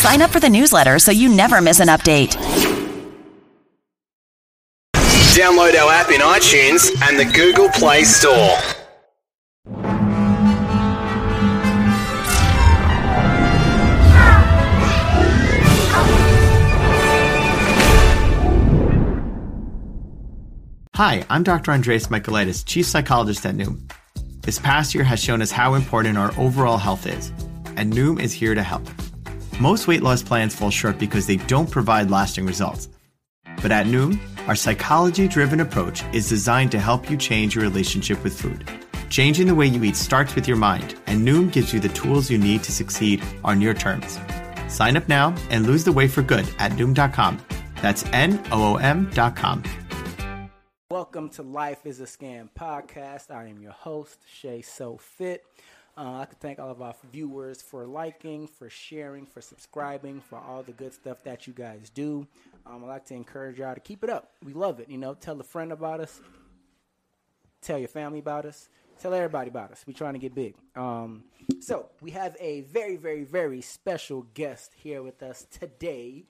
Sign up for the newsletter so you never miss an update. Download our app in iTunes and the Google Play Store. Hi, I'm Dr. Andreas Michaelides, Chief Psychologist at Noom. This past year has shown us how important our overall health is, and Noom is here to help. Most weight loss plans fall short because they don't provide lasting results. But at Noom, our psychology driven approach is designed to help you change your relationship with food. Changing the way you eat starts with your mind, and Noom gives you the tools you need to succeed on your terms. Sign up now and lose the weight for good at Noom.com. That's N O O M.com. Welcome to Life is a Scam podcast. I am your host, Shay So Fit. Uh, I could thank all of our viewers for liking, for sharing, for subscribing, for all the good stuff that you guys do. Um, I'd like to encourage y'all to keep it up. We love it. You know, tell a friend about us, tell your family about us, tell everybody about us. We're trying to get big. Um, so we have a very, very, very special guest here with us today.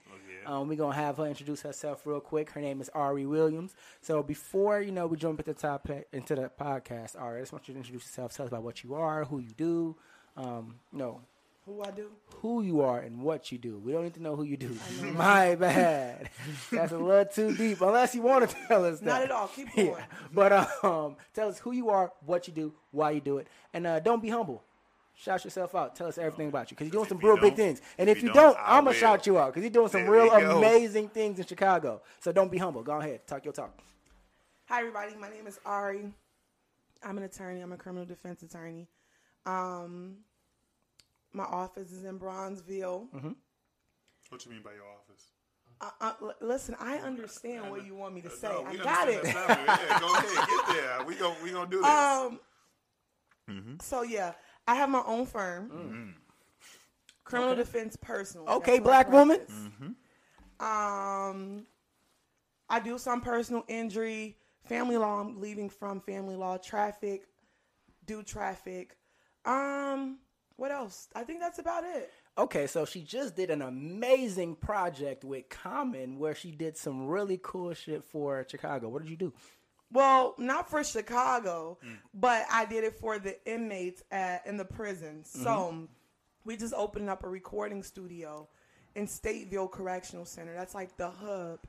Um, we're gonna have her introduce herself real quick. Her name is Ari Williams. So before you know we jump into the topic into the podcast, Ari, I just want you to introduce yourself. Tell us about what you are, who you do. Um, no, Who I do? who you are and what you do. We don't need to know who you do. My bad. That's a little too deep. Unless you want to tell us that. Not at all. Keep going. Yeah. But um, tell us who you are, what you do, why you do it, and uh, don't be humble. Shout yourself out. Tell us everything about you because you're doing some real big things. And if if you you don't, don't, I I'm gonna shout you out because you're doing some There real amazing things in Chicago. So don't be humble. Go ahead, talk your talk. Hi, everybody. My name is Ari. I'm an attorney. I'm a criminal defense attorney. Um, my office is in Bronzeville. What you mean by your office? Uh, uh, listen, I understand what you want me to say. No, I got it. Yeah, go ahead, get there. We gon' we gonna do this. Um, Mm-hmm. so yeah, I have my own firm, criminal defense personal. Okay, That's black woman. Mm-hmm. Um, I do some personal injury, family law. I'm leaving from family law, traffic, do traffic. Um, what else? I think that's about it. Okay, so she just did an amazing project with Common where she did some really cool shit for Chicago. What did you do? Well, not for Chicago, Mm. but I did it for the inmates at in the prison. So we just opened up a recording studio in Stateville Correctional Center. That's like the hub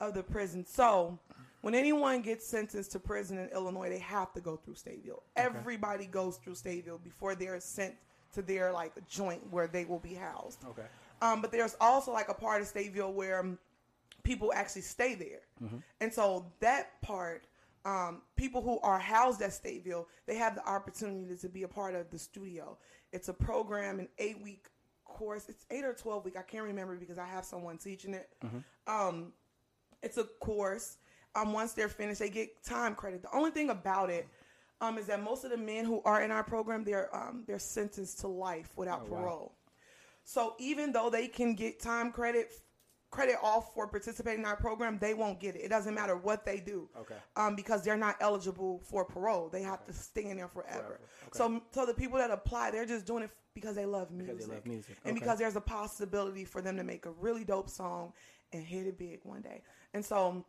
of the prison. So when anyone gets sentenced to prison in Illinois, they have to go through Stateville. Everybody goes through Stateville before they're sent to their like joint where they will be housed. Okay. Um, but there's also like a part of Stateville where um, people actually stay there. And so that part, um, people who are housed at Stateville, they have the opportunity to be a part of the studio. It's a program, an eight week course. It's eight or 12 week. I can't remember because I have someone teaching it. Um, it's a course. Um, once they're finished, they get time credit. The only thing about it um, is that most of the men who are in our program, they're um, they're sentenced to life without parole. So even though they can get time credit credit off for participating in our program, they won't get it. It doesn't matter what they do. Okay. Um, because they're not eligible for parole. They have to stay in there forever. So so the people that apply, they're just doing it because they love music. they love music. And Okay. because there's a possibility for them to make a really dope song and hit it big one day. And so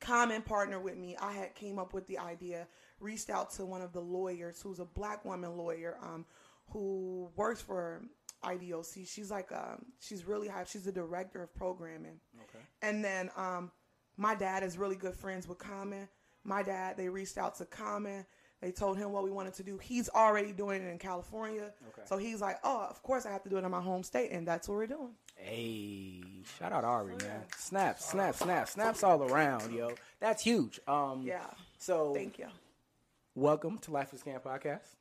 Common partner with me. I had came up with the idea, reached out to one of the lawyers who's a black woman lawyer um, who works for IDOC. She's like, um, she's really high. She's the director of programming. Okay. And then um, my dad is really good friends with Common. My dad, they reached out to Common. They told him what we wanted to do. He's already doing it in California. Okay. So he's like, oh, of course I have to do it in my home state. And that's what we're doing. Hey, shout out Ari, man. Snap, snap, snap, snaps all around, yo. That's huge. Um, Yeah. So Thank you. welcome to Life is Camp podcast.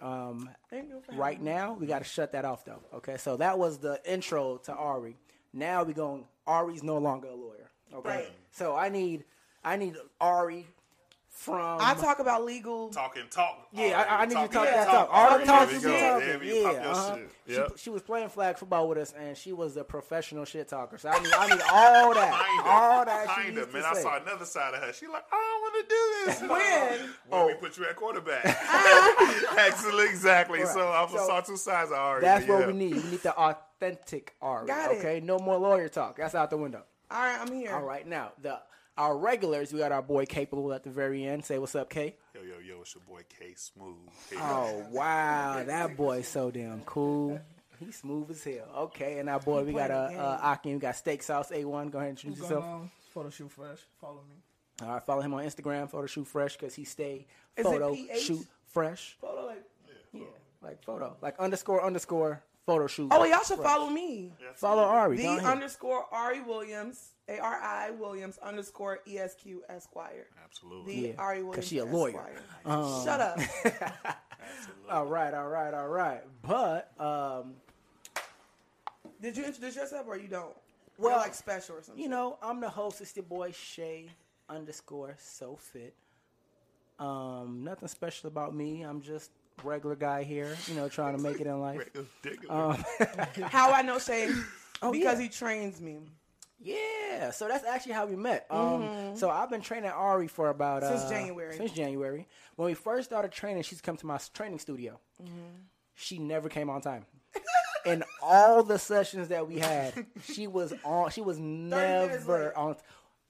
Um, Thank you. For right now, we got to shut that off though. Okay, so that was the intro to Ari. Now we going. Ari's no longer a lawyer. Okay, Right. so I need, I need Ari from. I talk about legal. Talking talk. Yeah, I, I need you to talk that talk. Talk. Ari Yeah, talk there to we me go. talking. Yeah, we pop Yeah, your uh-huh. shit. She, she was playing flag football with us, and she was a professional shit talker. So I need, I need all that, Kinda, all that she kinda, used man. to I saw another side of her. She like, I don't want to do this. When? When we put you at quarterback. Excellent, exactly. So I So, saw two sides of Ari. That's what yeah. we need. We need the authentic Ari. Got it. okay, no more lawyer talk. That's out the window. All right, I'm here. All right, now the our regulars. We got our boy Capable at the very end. Say what's up, K. Yo, yo, yo, it's your boy K Smooth. Hey, Oh wow, that boy's so damn cool. He's smooth as hell. Okay, and our boy, we got a uh, the uh Aki. We got Steak Sauce A1. Go ahead and introduce What's going yourself. on? Photo shoot fresh. Follow me. All right, follow him on Instagram, photo shoot fresh, because he stay Is photo shoot fresh. Photo, like- Yeah, like photo, like underscore underscore photo shoot. Oh, y'all should fresh. follow me. Follow Ari. The underscore Ari Williams, A R I Williams underscore E S Q Esquire. Absolutely. The Yeah, Ari 'cause Williams. she a lawyer. Um, Esquire. Shut up. all right, all right, all right. But um, Did you introduce yourself or you don't? Well, You're like special or something. you know, I'm the host. It's your boy Shay underscore so fit. Um, nothing special about me. I'm just regular guy here. You know, trying to make it in life. Um, How I know Shay? Oh, because yeah. he trains me. Yeah, so that's actually how we met. Um, so I've been training Ari for about Mm-hmm. Since uh, January. Since January, when we first started training, she's come to my training studio. Mm-hmm. She never came on time. In all the sessions that we had, she was on. She was never on.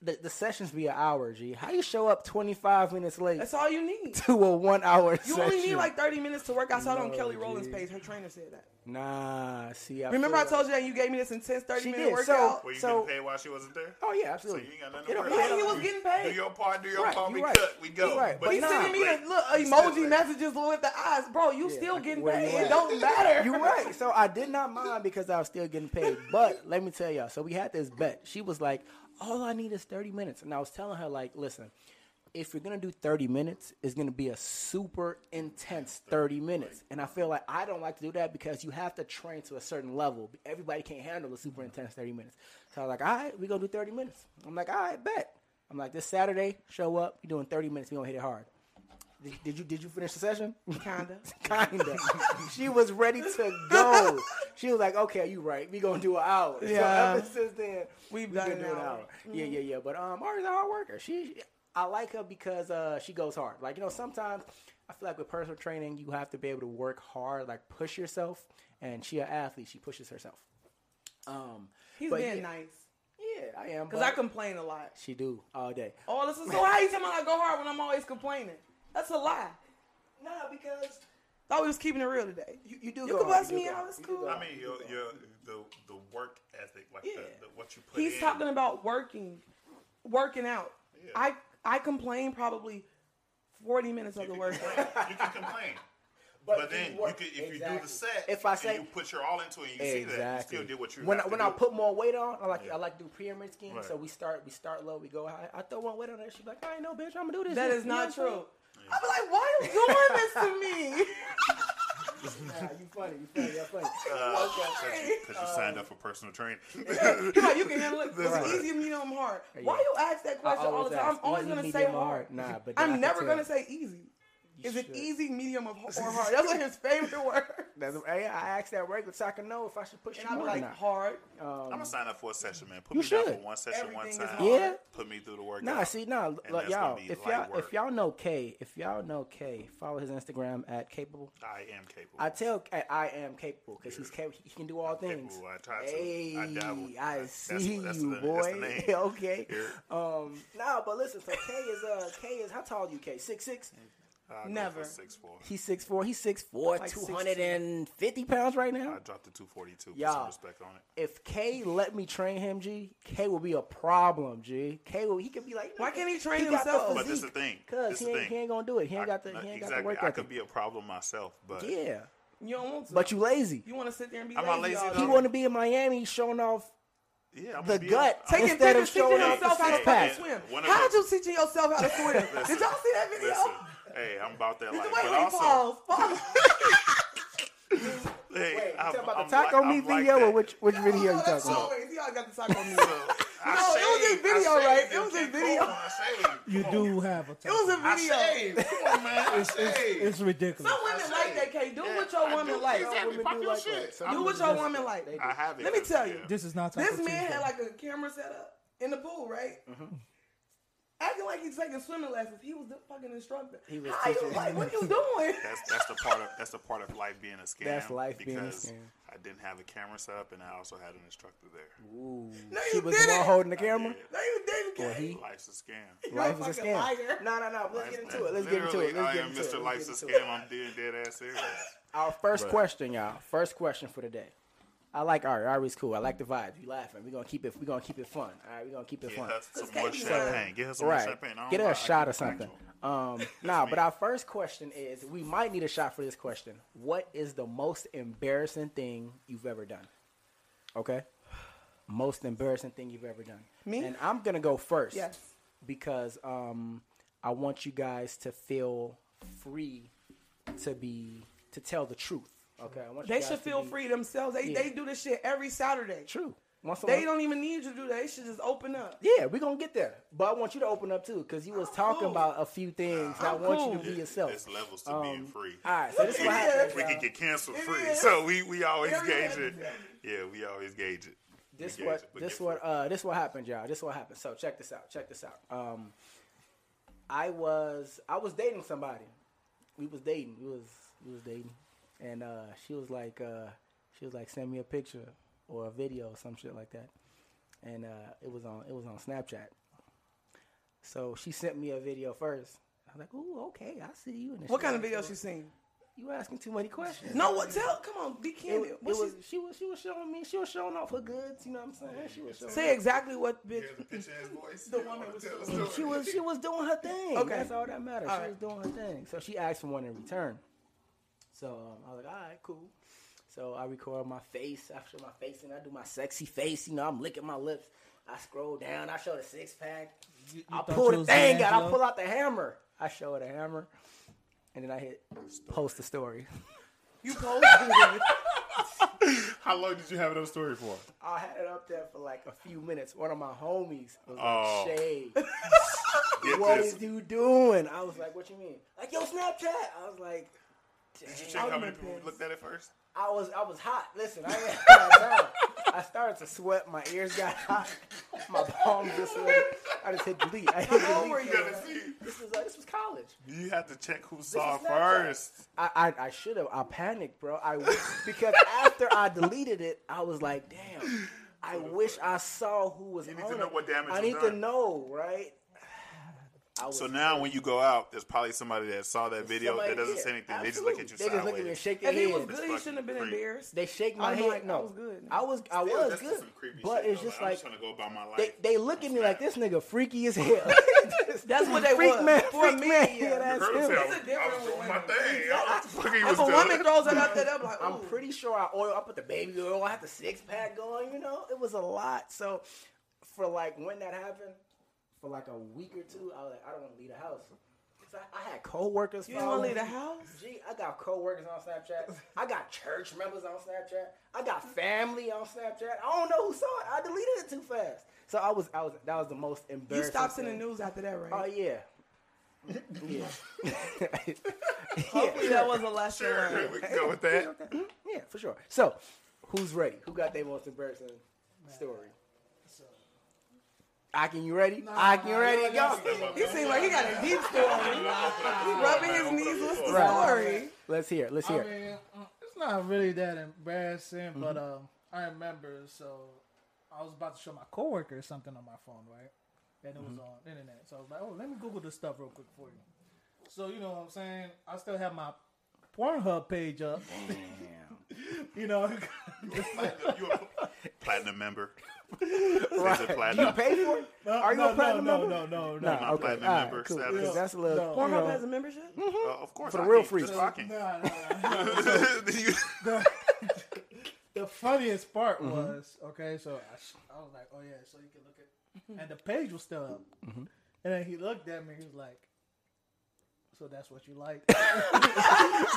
The, the sessions be an hour. G, how you show up twenty five minutes late That's all you need. to a one hour You session? only need like 30 minutes to work. I saw it on No, Kelly Rowland's G. page. Her trainer said that. Nah, see, I Remember I told like- you that you gave me this intense 30 She minute did. So- workout? Were you So- getting paid while she wasn't there? Oh yeah, So absolutely. you ain't got nothing to don't- worry it he was getting paid. Do your part, do your Right, part, we right. cut, we go. You right, but He's nah. sending me Late. the look, emoji messages with the eyes. Bro, you still getting paid. at? It don't matter. You're right. So I did not mind because I was still getting paid. But let me tell y'all. So we had this bet. She was like, "All I need is 30 minutes," and I was telling her like, "Listen, if you're gonna do 30 minutes, it's gonna be a super intense 30 minutes." And I feel like I don't like to do that because you have to train to a certain level. Everybody can't handle a super intense 30 minutes. So I was like, "All right, we gonna do 30 minutes." I'm like, "All right, bet." I'm like, "This Saturday, show up. You're doing 30 minutes. We gonna hit it hard." Did, did you did you finish the session? Kinda. Kinda. she was ready to go. She was like, "Okay, you right. We gonna do an hour." Yeah. So ever since then, We've been done an doing an hour. hour. Yeah, yeah, yeah. But um, Ari's a hard worker. She, I like her because uh, she goes hard. Like you know, sometimes I feel like with personal training, you have to be able to work hard, like push yourself. And she an athlete. She pushes herself. Um, He's being yeah, nice. Yeah, I am. Because I complain a lot. She do all day. Oh, this is so how you tell me I go hard when I'm always complaining? That's a lie. No, because Thought we was keeping it real today. you, you do. You go can hard. bust me go out. It's cool. I mean, your, your, the, the work ethic, like Yeah. the, the, what you put He's in. talking about working, working out. Yeah. I I complain probably 40 minutes of the can workout. You can complain. But But, then you could, if you do the set, If I and say- you put your all into it, and you see that, you still did what you when I, when do. I put more weight on, I like Yeah. I like to do pyramid scheme. Right. So we start we start low, we go high. I throw one weight on there. She's like, I ain't no bitch. I'm gonna do this. That is You is know not what I'm true. I'd be like, why are you doing this to me? Nah, you funny. You funny. You're funny. Uh, because you signed up for personal training. Come on, you can handle it. It's Right. easy, medium, hard. Yeah. Why you ask that question all the time? ask, I'm always easy, gonna medium, say or hard. Nah, but I I'm never gonna say easy. You Is it should. easy, medium, or or hard? That's like his favorite word. That's, hey, I asked that regular so I can know if I should push And you I'd be more or like, not. hard. I'm gonna sign up for a session, man. Put You me down should. for one session, one Everything is time. Yeah. Put me through the workout. Nah, see, nah, And look, y'all. gonna be If light y'all, work. if y'all know K, if y'all know K, follow his Instagram at capable. I am capable. I tell I, I am capable because he's capable. He can do all things. capable. I try to. Hey, I dabble. I That's- see that's you, the- that's boy. the name. okay. Here. Um, nah, but listen. So K is uh K is how tall are you? K six six. I Never. Six four. He's six four. He's six four. Like Two hundred and fifty pounds right now. I dropped to 242. Put Y'all. some respect on it. If K let me train him, G, K will be a problem, G. K will he could be like, Why can't he train got the himself? But this is physique. the thing. Cause he ain't, thing. he ain't gonna do it. He ain't I- got the he ain't exactly. got the work I ethic. could be a problem myself, but yeah, You don't want to. but you lazy. You want to sit there and be I'm lazy, not lazy, all though. day. He want to be in Miami showing off yeah, I'm the gut A, Taking instead of pictures, teaching showing off himself the how to six fucking pack. swim. Of How did the- you teaching yourself how to swim? Did y'all see that video? Listen, hey, I'm about that life. Wait, but wait, also, pause. pause. hey, Wait, I'm, you talking about I'm the taco like, meat I'm like video or that. which which video you Oh, talking that's about? always. He always got the taco meat. So, No, I it was a video, I right? It was a video. going, You do have a taco. It was a video. shaved. Come on, man. I It's, it's ridiculous. Some women like that, K. Do what your I woman do. like. Exactly. women Pop do like shit. I'm- Do what your woman like. I have it. Let me tell you. This is not Taco This man had like a camera set up in the pool, right? Mm-hmm. Acting like he's taking swimming lessons. He was the fucking instructor. He was How you like? What you doing? That's that's the part of that's the part of life being a scam. That's life being a scam. I I didn't have a camera set up, and I also had an instructor there. Ooh. No, she you was the didn't. one holding the camera. No, you didn't. Well, Kay. he Life's a scam. You're a life is a scam. liar. No, no, no. Let's get into it. Let's get into it. Let's I get am into. Mr. Let's Life's a get into it. scam. I'm dead, dead ass serious. Our first But- question, y'all. First question for the day. I like Ari. Ari's cool. I like the vibes. You laughing? We're gonna keep it. We're gonna keep it fun. All right, we're gonna keep it Get fun. her some Let's more get you champagne. Get her some more Right. champagne. Get her know, a I shot keep or something. Um, nah, but our first question is: We might need a shot for this question. What is the most embarrassing thing you've ever done? Okay. Most embarrassing thing you've ever done. Me? And I'm gonna go first. Yes. Because um, I want you guys to feel free to be to tell the truth. Okay. I want you They should feel be- free themselves. They Yeah. they do this shit every Saturday. True. Once They don't even need you to do that. They should just open up. Yeah, we're gonna get there. But I want you to open up too, because you was talking cool. about a few things. and I I'm want you to be yourself. There's levels to Um, being free. All right, so this is what happens. we can get canceled free, is. so we, we always Every gauge it. Yeah, we always gauge it. this We what it, this what free. uh this what happened, y'all. This what happened. So check this out. Check this out. Um, I was I was dating somebody. We was dating. We was we was dating, and uh, she was like uh, she was like send me a picture or a video or some shit like that, and uh, it was on it was on Snapchat. So she sent me a video first. I was like, "Ooh, okay, I see you." And then What kind of video "So she seen? You asking too many questions. No, what? Tell. Come on, be It, candid. was, it was she, she was she was showing me she was showing off her goods. You know what I'm saying? She was showing. say exactly what bitch. Here's the picture of voice. The You one that wanna was tell the doing- she was she was doing her thing. Okay. That's all that matters. All she right. was doing her thing. So she asked for one in return. So um, I was like, all right, cool. So I record my face. after my face and I do my sexy face. You know, I'm licking my lips. I scroll down. I show the six pack. You- you I pull the was thing out. I pull out the hammer. I show her the hammer. And then I hit post the story. You posted it. How long did you have it on story for? I had it up there for like a few minutes. One of my homies was Oh. like, Shay, Get what this. is you doing? I was like, what you mean? Like, yo, Snapchat. I was like, Did you check how many people looked at it first? I was I was hot. Listen, I had. I started to sweat. My ears got hot. My palms just sweated. I just hit delete. I hit How were delete. you? gotta see. This was uh, this was college. You have to check who saw is it Snapchat. first. I I, I should have. I panicked, bro. I because after I deleted it, I was like, damn. I wish I saw who was You need on to know it. what damage I need to know, right? I was So now when you go out, there's probably somebody that saw that video somebody- that doesn't yeah, say anything. They just look at you absolutely. They just look at me and shake their If he was head. good, he shouldn't have been Fucking embarrassed. They shake my I'm head. like, I no, was good. I was I Still, was that's good, some creepy but shit, it's though. just I'm like just trying to go about my life. they they look at me like this nigga freaky as hell. That's what they freak was. man, For freak me, man. yeah. Yeah, that's Heard him him. I It's a different I my one. thing. I was fucking If a woman throws it out there, I'm like, I'm pretty sure I oil. I put the baby oil. I have the six pack going. You know, it was a lot. So for like when that happened, for like a week or two, I was like, I don't want to leave the house. 'Cause I, I had coworkers. You didn't want to leave the house? Gee, I got coworkers on Snapchat. I got church members on Snapchat. I got family on Snapchat. I don't know who saw it. I deleted it too fast. So I was, I was, that was the most embarrassing. You embarrassing. stopped sending thing. news after that, right? Oh yeah. yeah. Hopefully that was a lesson Sure, learned. we can go with that. Yeah, for sure. So, who's ready? Who got their most embarrassing story? Akin, you ready? Akin, you ready to go? He seemed like he got a deep story. He's rubbing his knees. What's the Right. story? Let's hear it. Let's hear I mean, uh, it's not really that embarrassing, but Mm-hmm. um, I remember. So I was about to show my coworker something on my phone, right? And it was Mm-hmm. on the internet. So I was like, "Oh, let me Google this stuff real quick for you." So you know what I'm saying? I still have my Pornhub page up. Damn. you know, You a platinum member. Right. Do you platinum. pay for it? no, Are you no, a platinum no, member? no, no, no, no. not okay. platinum All right, member cool. status. 'Cause that's a little. No. you Pornhub know, has a membership? Uh, of course, For the I real keep freaks. just talking. Nah, nah, nah. The funniest part Mm-hmm. was okay. So I, sh- I was like, "Oh yeah," so you can look at, and the page was still up. Mm-hmm. And then he looked at me. He was like, "So that's what you like?"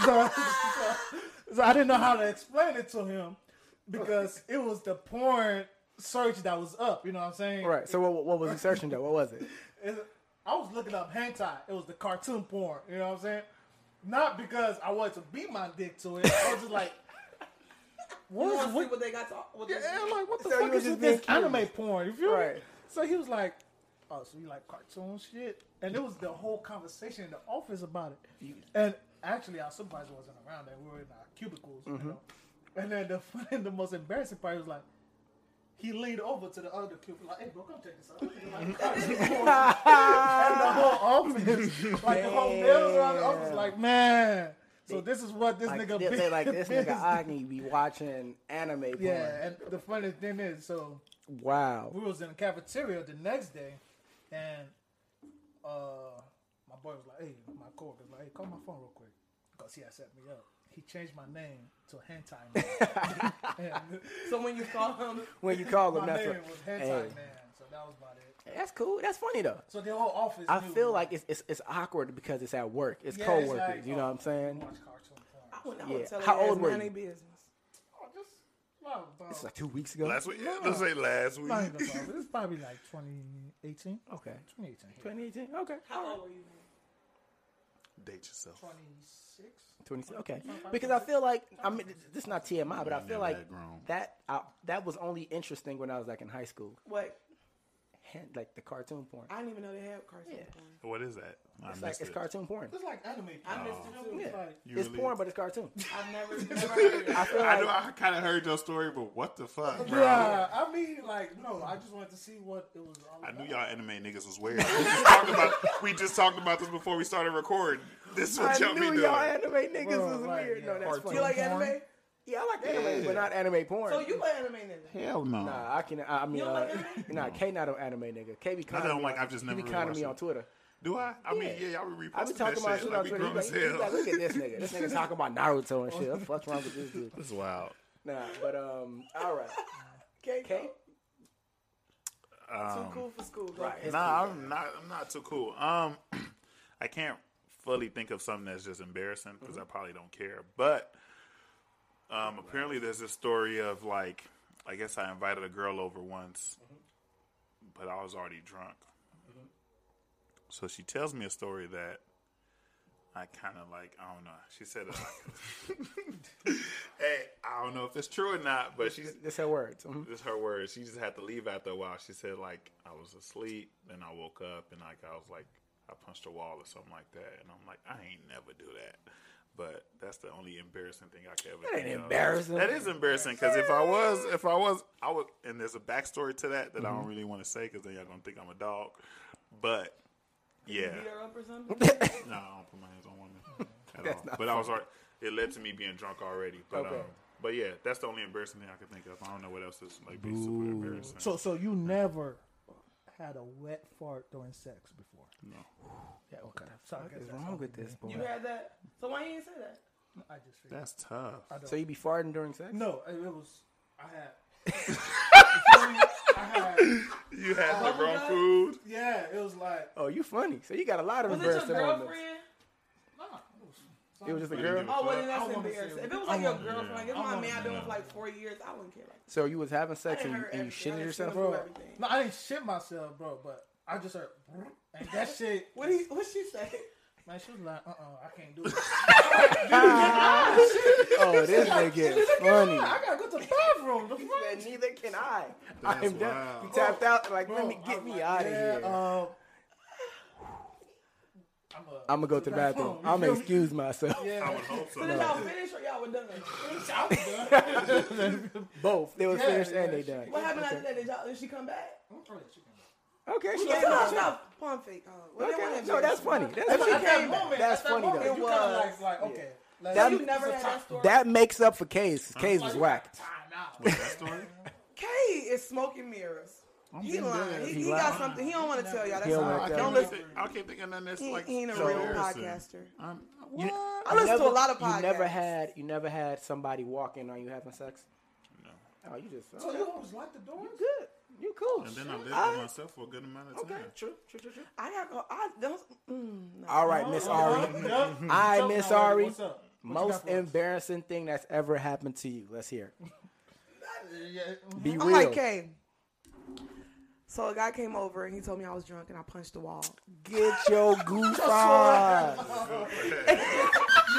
so, so, so I didn't know how to explain it to him because it was the porn search that was up. You know what I'm saying? Right. So what, what was he searching though? What was it? I was looking up hentai. It was the cartoon porn. You know what I'm saying? Not because I wanted to beat my dick to it. I was just like, what? see what what they got to what yeah, like, what the So fuck is this being anime porn? You feel me? Right. So he was like, oh, so you like cartoon shit? And it was the whole conversation in the office about it. And actually, our supervisor wasn't around, and we were in our cubicles. You mm-hmm. know? And then the funny, the most embarrassing part was like, he leaned over to the other kid, like, "Hey, bro, come check this out." and the whole office, like the whole nails around the office, like, man. So this is what this Like, nigga. they, like this nigga Agni be watching anime porn. Yeah, and the funny thing is, so Wow. we was in the cafeteria the next day, and uh, my boy was like, "Hey, my coworker was like, hey, call my phone real quick," because he had set me up. He changed my name to Hentai Man. So when you call him, When you call him, my that's name what. was Hentai Hey. Man, so that was about it. That's cool. That's funny though. So the whole office. I knew, feel like it's, it's it's awkward because it's at work. It's Yeah, coworkers. like, you know oh, what I'm oh, saying? Watch cartoon porn. I wouldn't, I Yeah. would tell How old were mind you? their business. Oh, just not about. This is like two weeks ago. Last week, yeah, let's say last week. not even. This is probably like 2018. Okay. 2018. 2018. Okay. How old were you? Date yourself. 26. 20. Okay. Because I feel like I mean this is not TMI, but I feel like had grown. that I, that was only interesting when I was like in high school. What? Hen- Like the cartoon porn. I didn't even know they had cartoon Yeah. porn. What is that? I It's like missed it's it. cartoon porn. It's like anime. Oh. I missed it too. It's like- It's really- porn, but it's cartoon. I've never, never heard it. I feel I know I kind of heard your story, but what the fuck, bro? Yeah, I mean, like, no, I just wanted to see what it was all I about. knew y'all anime niggas was weird. We just talked about we just talked about this before we started recording. This is I what y'all be knew doing. y'all anime niggas Bro, was like, weird. yeah, No, that's cartoon funny. You like porn? anime? Yeah, I like anime, but not anime porn. So you like anime nigga? Hell no. Nah, I can. I mean, You don't uh, like anime? nah, K not an anime nigga. K be I conning don't like- I've just he never be really conning watched me it. on Twitter. Do I? I mean, Yeah. yeah, y'all be I be reposting talking that about shit shit like on we Twitter. grown He as like, he like, hell. look at this nigga. This nigga talking about Naruto and shit. What the What's wrong with this dude? That's wild. Nah, but um, all right. K. K. Too Um, cool for school. Go Right. Nah, I'm not. I'm not too cool. Um, I can't fully think of something that's just embarrassing because I probably don't care. But um, apparently, there's this story of like, I guess I invited a girl over once, but I was already drunk. So she tells me a story that I kind of like. I don't know. She said, it "Hey, I don't know if it's true or not, but she's This her words. Mhm. this her words. She just had to leave after a while. She said like I was asleep, then I woke up and like I was like I punched a wall or something like that, and I'm like I ain't never do that. But that's the only embarrassing thing I could ever. That ain't think of. embarrassing. That is embarrassing because if I was, if I was, I would. And there's a backstory to that that I Mm-hmm. don't really want to say because then y'all gonna think I'm a dog. But yeah, Beat her up or something? no, I don't put my hands on women at all. But I was already. It led to me being drunk already. But Okay. um, but yeah, that's the only embarrassing thing I can think of. I don't know what else is like be super embarrassing. So, so you never had a wet fart during sex before? no. Yeah, okay. So I What guess is wrong with this boy? You had that? So why you didn't say that? I just figured. That's tough. So you be farting during sex? No, it, it was. I had. You feel me? I had. You had the wrong food. Yeah, it was like. Oh, you funny. So you got a lot of Was it your embarrassing moments. girlfriend? Nah, it was. Just a girl. Oh, well, fuck. then that's embarrassing. If it was like your wanna- girlfriend, like if my wanna- man I've been with for like four years, I wouldn't care. Like, So you was having sex and, and you everything. Shitted yourself? see Bro, everything. no, I didn't shit myself, bro, but I just heard, and that shit. What he? What she say? Man, she was like, uh, uh I can't do it. Oh, this nigga is funny. I gotta go to the bathroom. The fuck? neither can I. That's I'm done. wild. He tapped out like, let me get me out of here. I'm I'm gonna go to the bathroom. I'm gonna excuse myself. Yeah. I would hope so. So did y'all finish or y'all were done? Both. They was Yeah, finished yeah, and they she- done. What happened after that? Did y'all? Did she come back? Okay, she Yeah, came no, out. stop. Pump fake. Uh, well, that Okay, wasn't no, that's embarrassing. funny. That's At funny. that that moment, moment, That's at that funny, moment, though. You It kind of was. like, like okay. Like, That- You never had that story. That makes up for K's. K's was whacked. time out. What's that story? K is smoking mirrors. He lying. He, He he lying. got something. He don't want to tell y'all. That's He don't all. I tell Don't can't, listen. I can't think of nothing that's He, like. he ain't a so real podcaster. I'm, You, I listen to a lot of podcasts. You never had you never had somebody walk in on you having sex. no. Oh, you just So you always lock the doors? good. You cool. And then I lived I- with myself for a good amount of Okay, time. true, true, true, true. I got. go- I don't. Mm, no. All right, Miss Ari. I, Miss Ari. What's up? What Most got for us? embarrassing thing that's ever happened to you. Let's hear. it. Yeah, Be I'm real. like K. So a guy came over and he told me I was drunk and I punched the wall. Get your goof on.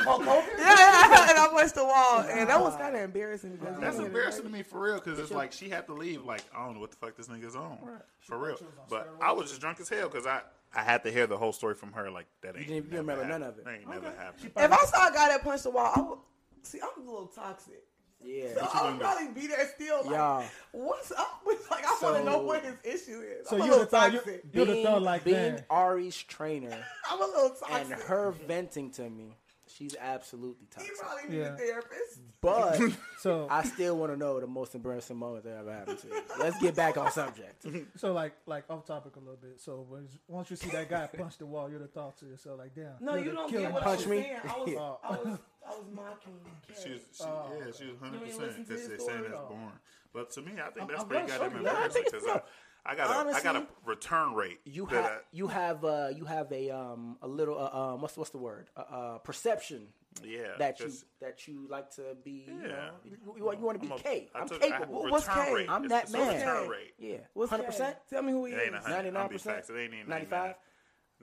Yeah, and I punched the wall, and that was kind of embarrassing. Because That's embarrassing to me for real because it's like she had to leave. Like I don't know what the fuck this nigga's on for real. But I was just drunk as hell because I I had to hear the whole story from her. Like that ain't. didn't- you never remember none of it. That ain't never happened. If I saw a guy that punched the wall, I would see. I'm a little toxic. Yeah. So I'll probably be there still. Like, Y'all. what's up with like? I want to know what his issue is. So I'm a you'd little have thought you, toxic. you'd have being, thought like being that. Ari's trainer I'm a little toxic. and her venting to me, she's absolutely toxic. He toxic. probably need Yeah. a therapist. But So I still want to know the most embarrassing moment that ever happened to you. Let's get back on subject. so like like off topic a little bit. So once you see that guy punch the wall, you'd have thought to yourself like, damn. No, you'd you have don't get him. what I Punch was me? saying. I was, Oh. I was, I was mocking. She was, she, Oh, yeah, she was hundred percent because his they saying story? it's boring. But to me, I think that's I'm pretty gonna goddamn show you. I embarrassing think because I, I got a, I got a return rate. You that have you have uh you have a um a little uh, um what's what's the word uh, uh perception yeah, that you that you like to be you Yeah. know you, you, want- you want to be I'm a- K. I I'm took- I- capable. What's return K? rate. I'm It's- that it's man. Return rate. yeah, What's hundred percent. Tell me who he It ain't is. a hundred. I'm be 99%?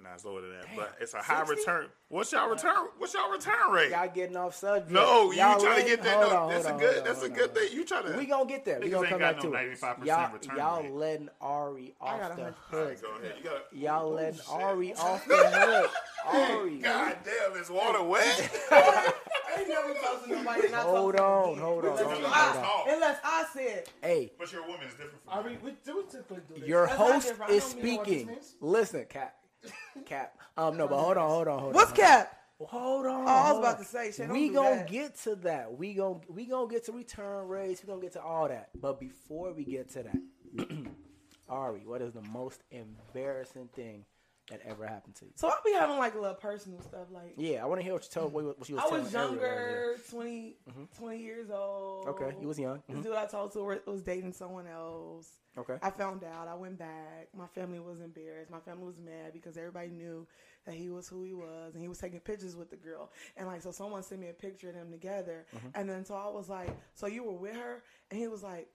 Nah, it's lower than that. But it's a high 60? return. What's y'all return? What's y'all return rate? Y'all getting off subject. No, you Y'all trying to get that? No, on, that's a hold on, good. on, That's a good on. thing. You trying to? We gonna get there. We Niggas gonna ain't come got back no to it. 95% Y'all, y'all rate. letting Ari got off the hundred. Hook. go ahead. You got. Y'all letting shit. Ari off the hook. Ari. God damn, is water wet? I ain't never talked to nobody. not Hold on, to hold on, Unless hold on, I- hold on. Unless I said, Hey, but you're a woman. It's different I from. mean, we do typically do this. your That's not host different. I is don't mean what this speaking. Listen, Cap. Cap. Um, no, but hold on, hold on, hold "What's on. What's Cap?" Hold on. Oh, I was about to say, shit, we gonna that. get to that. We gonna we gonna get to return rates. We gonna get to all that. But before we get to that, Ari, what is the most embarrassing thing that ever happened to you? So I'll be having like a little personal stuff. Like Yeah, I want to hear what you told. What, what you was I was earlier, younger, 20, 20 years old. Mm-hmm. Okay, you was young. This Mhm. dude I talked to was dating someone else. Okay. I found out. I went back. My family was embarrassed. My family was mad because everybody knew that he was who he was, and he was taking pictures with the girl. And like, so someone sent me a picture of them together, Mm-hmm. and then so I was like, "So you were with her?" And he was like.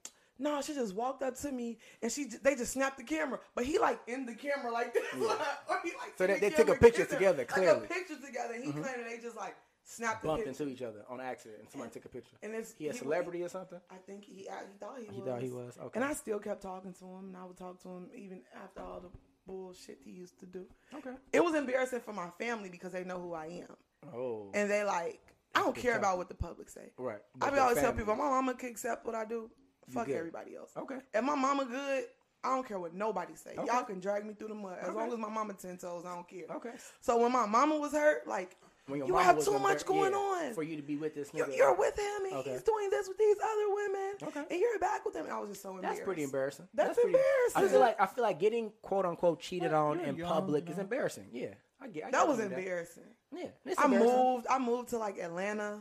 No, she just walked up to me and she they just snapped the camera, but he like in the camera like this, or he like So they- the they took a picture together, like clearly. Mm-hmm. a picture together. And he claimed that they just like snapped the Bumped into each other on accident, and somebody took a picture. And it's He a he- celebrity or something? I think he I, he thought he, He was. thought he was, okay. And I still kept talking to him, and I would talk to him even after all the bullshit he used to do. Okay. It was embarrassing for my family because they know who I am, Oh. and they like I don't care about what the public say. Right. I But be the always tell people, my mama can accept what I do. Fuck good. everybody else. Okay. If my mama good, I don't care what nobody say. Okay. Y'all can drag me through the mud as Okay. long as my mama ten toes. I don't care. Okay. So when my mama was hurt, like you have too much going yeah, on for you to be with this nigga. you're with him and Okay. he's doing this with these other women, Okay. and you're back with him. And I was just so embarrassed. That's pretty embarrassing. That's pretty, I embarrassing. feel like I feel like getting quote unquote cheated Well, on in young, public you is embarrassing. Yeah, I get. I That was embarrassing. Yeah, I embarrassing. moved. I moved to like Atlanta.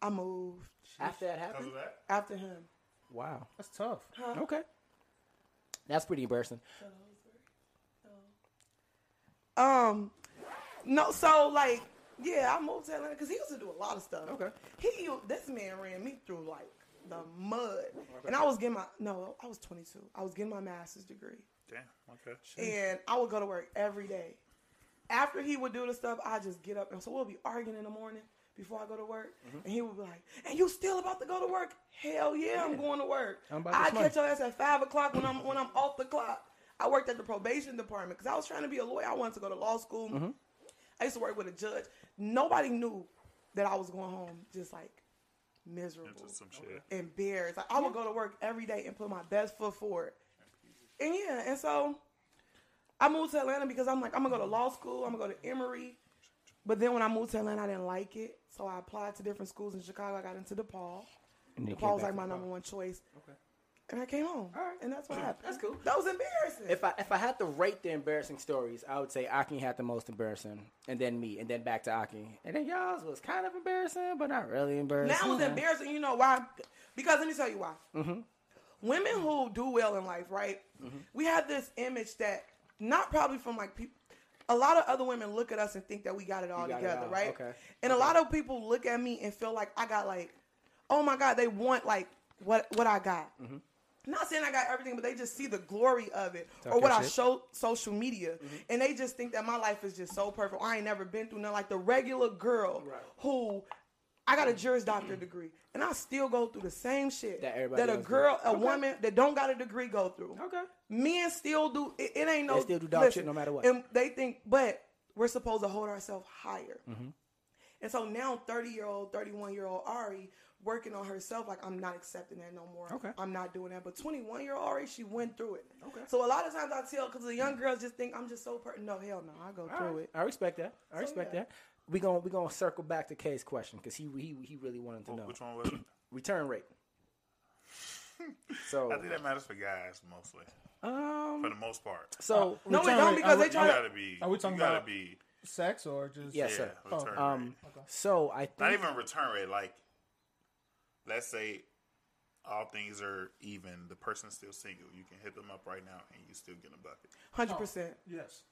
I moved after that happened. of that? after him. Wow. That's tough. Okay. That's pretty embarrassing. Um, no, so like, yeah, I moved to Atlanta because he used to do a lot of stuff. Okay. He, this man ran me through like the mud, and I was getting my no, I was 22. I was getting my master's degree, Damn. Okay. and I would go to work every day. After he would do the stuff, I just get up, and so we'll be arguing in the morning before I go to work, Mm-hmm. and he would be like, "And you still about to go to work? Hell yeah, I'm going to work. I'm about I this catch your ass at five o'clock when I'm when I'm off the clock. I worked at the probation department because I was trying to be a lawyer. I wanted to go to law school. Mm-hmm. I used to work with a judge. Nobody knew that I was going home just like miserable, Into some shit. embarrassed. Like, I would go to work every day and put my best foot forward. And yeah, and so I moved to Atlanta because I'm like, I'm gonna go to law school. I'm gonna go to Emory. But then when I moved to Atlanta, I didn't like it, so I applied to different schools in Chicago. I got into DePaul. And DePaul was like my number one choice. Okay. And I came home. All right. And that's what happened. That's cool. That was embarrassing. If I if I had to rate the embarrassing stories, I would say Aki had the most embarrassing, and then me, and then back to Aki, and then y'all's was kind of embarrassing, but not really embarrassing. That was embarrassing. You know why? Because let me tell you why. Mm-hmm. Women who do well in life, right? We have this image that not probably from like people. A lot of other women look at us and think that we got it all got it together, all. right? Okay. And a lot of people look at me and feel like I got like, oh my god, they want like what what I got. Mm-hmm. Not saying I got everything, but they just see the glory of it Talk or what I shit. show social media, Mm-hmm. and they just think that my life is just so perfect. I ain't never been through nothing like the regular girl who I got a Juris Doctor degree, and I still go through the same shit That everybody a girl, a Okay. woman that don't got a degree go through. Okay. Men still do. It, it ain't no. They still do dog shit no matter what. And they think, but we're supposed to hold ourselves higher. Mm-hmm. And so now, thirty year old, thirty one year old Ari working on herself. Like I'm not accepting that no more. Okay. I'm not doing that. But twenty one year old Ari, she went through it. Okay. So a lot of times I tell because the young girls just think I'm just so per. No, hell no, I go through it. I respect that. I respect yeah. that. We gonna we gonna circle back to Kay's question because he he he really wanted to know Which one was it? return rate. so I think that matters for guys mostly, um for the most part. so No, it don't because are they we- You try to. gotta be. Are we talking you gotta about- be. Sex or just Yes, Yeah, sir. return um rate. so I think Not even return rate. Like, let's say all things are even. The person's still single. You can hit them up right now, and you still get a bucket. Hundred percent. yes,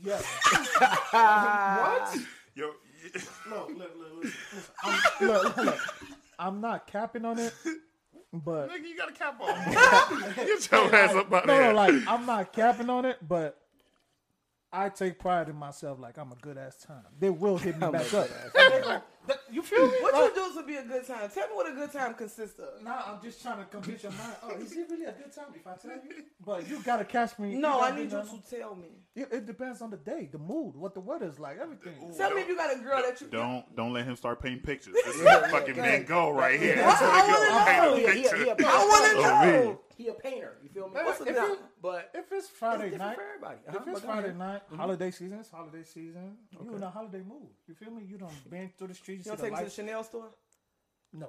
yes. what? Yo, look, look, look, look, I'm, look, look, look. I'm not capping on it, but nigga, you got a cap on. Get your ass up out no, no, like I'm not capping on it, but I take pride in myself. Like I'm a good ass time. They will hit me back up. They gon- that- you feel me? What Like, you do to be a good time? Tell me what a good time consists of. Nah, I'm just trying to convince your mind. Oh, is it really a good time if I tell you? But you gotta catch me. No, I need you done- to tell me. It, it depends on the day, the mood, what the weather's like, everything. Tell me if you got a girl that you. Don't don't let him start painting pictures. This is fucking Van Gogh right here. What? I wanna Paint know. a he, a, picture. he, a, painter. I want to Oh, know. me. he a painter. You feel me? What's a it- good if time? It- But If it's Friday different night, for everybody. if Uh-huh, it's but go ahead. Friday night, mm-hmm. holiday season, it's holiday season. You in a holiday mood. You feel me? You don't been through the streets. You You don't see take the me to the. Chanel store?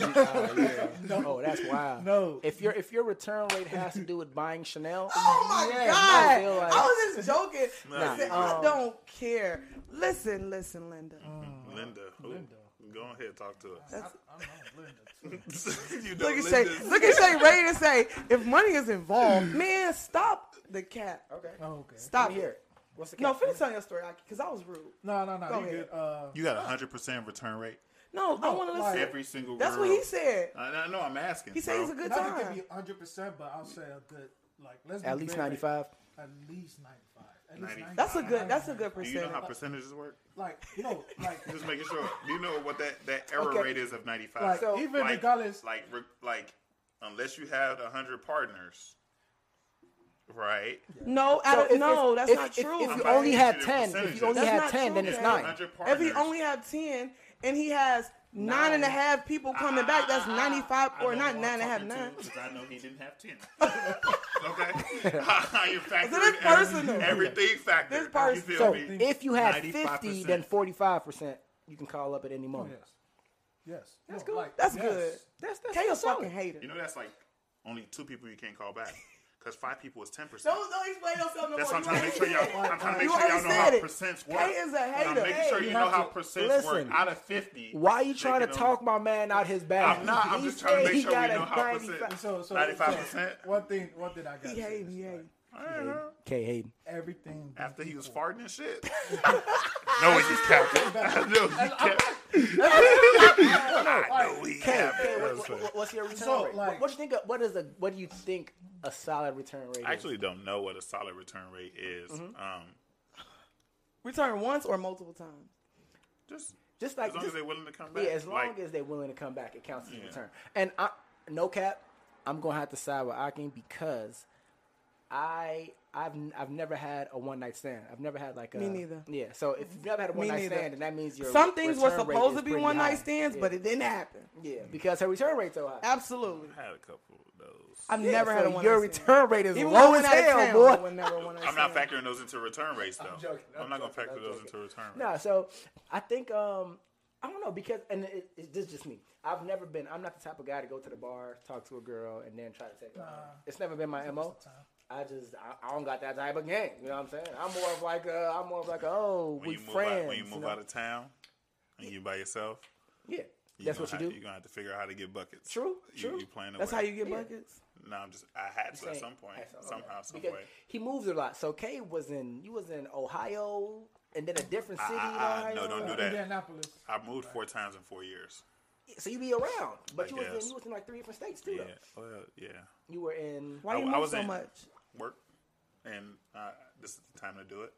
Oh, no, Oh, that's wild. No. If your if your return rate has to do with buying Chanel, Oh my yeah, God. I like- I was just joking. Nah, Listen, you I um, don't care. Listen, listen, Linda. Mm. Linda, who? Linda. Go ahead, talk to us. That's- I know Linda. Too. you Look at Shay. Linda's- Look at Shay ready to say, if money is involved, man, stop the cap. okay. Oh, okay. Stop Let me hear it. it. What's the No, finish telling your story, because I was rude. No, no, no. Go You ahead. good? Uh, You got a hundred percent return rate. No, I want to like- listen. Every single That's girl. what he said. I, I know. I'm asking. He said bro. it's a good not to give time. you 100, percent but I'll say a good like let's At be least ninety five. At least 95. At least 90. That's a good. That's a good percentage. Do you know how percentages work? Like no, like Just making sure. Do you know what that, that error Okay. rate is of 95? like So- even like, regardless. like, like, unless you have hundred partners, right? No, I So don't, if- no, if- that's if- not if- true. if you I'm only had ten, if percentages. you only That's had ten, true, then it's Kat. nine. If he only had ten and he has nine and a half people coming back, that's ah, ninety five or not who nine I'm and a half, talking to, nine. 'cause I know he didn't have ten. okay, how you factor So this personal. everything factor. This person- feel So me? if you had 95%. fifty, then forty five percent you can call up at any moment. yes, yes. That's No, good. Like, That's yes. good. That's that's Kay a that's solid. fucking hater. You know that's like only two people you can't call back because five people is ten percent. Don't don't explain yourself no That's more. what I'm trying to make sure y'all. I'm trying to You make sure y'all know how it. percents work. Kay is a And I'm hater. making Hey, sure you you know how to- percents listen. work out of fifty. Why are you trying to can talk my man out his bag? I'm not. I'm just trying to make he sure we got know a how 95 percent. So, so, 95%. so one thing, one thing I got. He hating. He hating. K hating. Everything. After he was farting and shit. no, he capped. I know he capped. I know he K, capped. K, what, what- what- what's your return So, rate? like- what, what you think? Of, what is a what do you think a solid return rate? I is? actually don't know what a solid return rate is. Um, Return once or multiple times. just just like as long just- as they're willing to come back. Yeah, as long Like, as they're willing to come back, it counts as a return. And I, no cap, I'm gonna have to side with Akin because I, I've, I've never had a one night stand. I've never had like a. Me neither. Yeah, so if you've never had a Me one night neither. stand, then that means your Some things were supposed to be one high. night stands, Yeah. but it didn't happen. yeah, because her return rate's so high. Absolutely. I had a couple of those. I've Yeah, never had so a one your night stand. return rate is Even low as I went out of hell, town, boy. I would never one night I'm not factoring those into return rates though. I'm, joking, I'm not gonna factor those into return rates. No, so I think um I don't know because and it, it, this is just me. I've never been. I'm not the type of guy to go to the bar, talk to a girl, and then try to take her. home. It's never been my mo. I just I, I don't got that type of game. You know what I'm saying? I'm more of like a, I'm more of like a, oh When we you move friends. out, when you move know? out of town and you by yourself, yeah, you that's what you have, do. You're gonna have to figure out how to get buckets. True, You, true. You playing That's how you get Yeah. buckets. No, I'm just. I had to at some point, Hey, so- okay. somehow, some way. he moves a lot. So Kay was in you was in Ohio and then a different city. I- in I- Ohio. no, don't do that. Indianapolis. I moved four times in four years. So you be around, but I you was in you was in like three different states too. Yeah, Though. well, yeah. You were in Why I- you I move was so in- much? Work, and uh, this is the time to do it.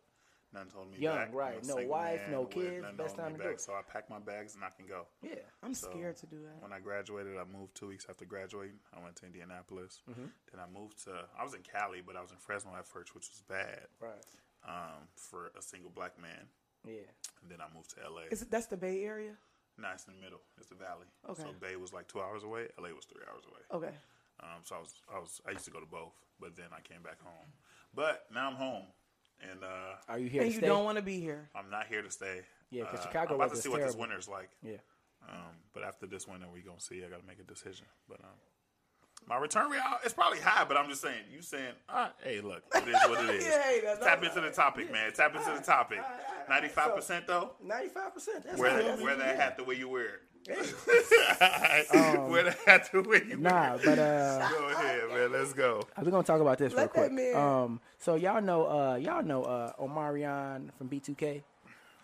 None told me Young, back. right. No wife, no kids, best time me to do it. So I packed my bags and I can go. yeah. I'm So, scared to do that. When I graduated, I moved two weeks after graduating. I went to Indianapolis. Mm-hmm. Then I moved to. I was in Cali, but I was in Fresno at first, which was bad Right. um, for a single black man. Yeah. and then I moved to LA. Is it, that's the Bay Area? No, it's in the middle. It's the valley. Okay. So Bay was like two hours away. LA was three hours away. Okay. Um, so I was, I was, I used to go to both, but then I came back home. But now I'm home, and uh, Are you here And to you stay? don't want to be here. I'm not here to stay. Yeah, 'cause Uh, Chicago I'm about to weather's see what this winter's like. yeah. Um, but after this winter, we gonna see. I gotta make a decision. But um, my return rate it's probably high. But I'm just saying. You saying, all right, hey, look, it is what it is. Yeah, hey, that's- Tap into the topic, man. Tap into the topic. Ninety five percent though. Ninety-five percent. That's Wear not- that, wear that hat the way you wear it. Wear the hat the way you Um, Nah, but uh, Go ahead, man. Let's go. we're gonna talk about this real Let that quick. man- Um, so y'all know, uh, y'all know uh, Omarion from B2K, and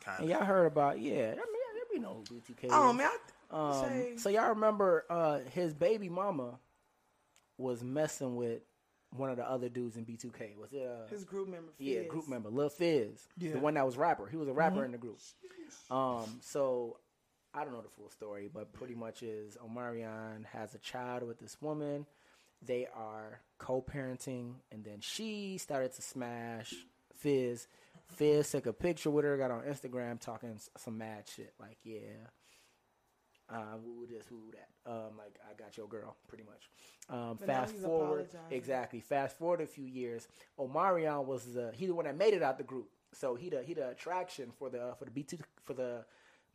Kind y'all heard about yeah. I mean, we know who B2K. Oh is. man, I, Um, say, so y'all remember uh, his baby mama was messing with one of the other dudes in B2K. Was it uh, his group member. yeah, group member Lil Fizz, Yeah. the one that was rapper. He was a rapper in the group. Um, so I don't know the full story, but pretty much is Omarion has a child with this woman. They are co-parenting, and then she started to smash Fizz. Fizz took a picture with her, got on Instagram talking some mad shit, like yeah, uh, woo this, woo that. Um, like I got your girl, pretty much. Um, fast forward, exactly. Fast forward a few years, Omarion was the he the one that made it out the group. So he the he the attraction for the for the B two for the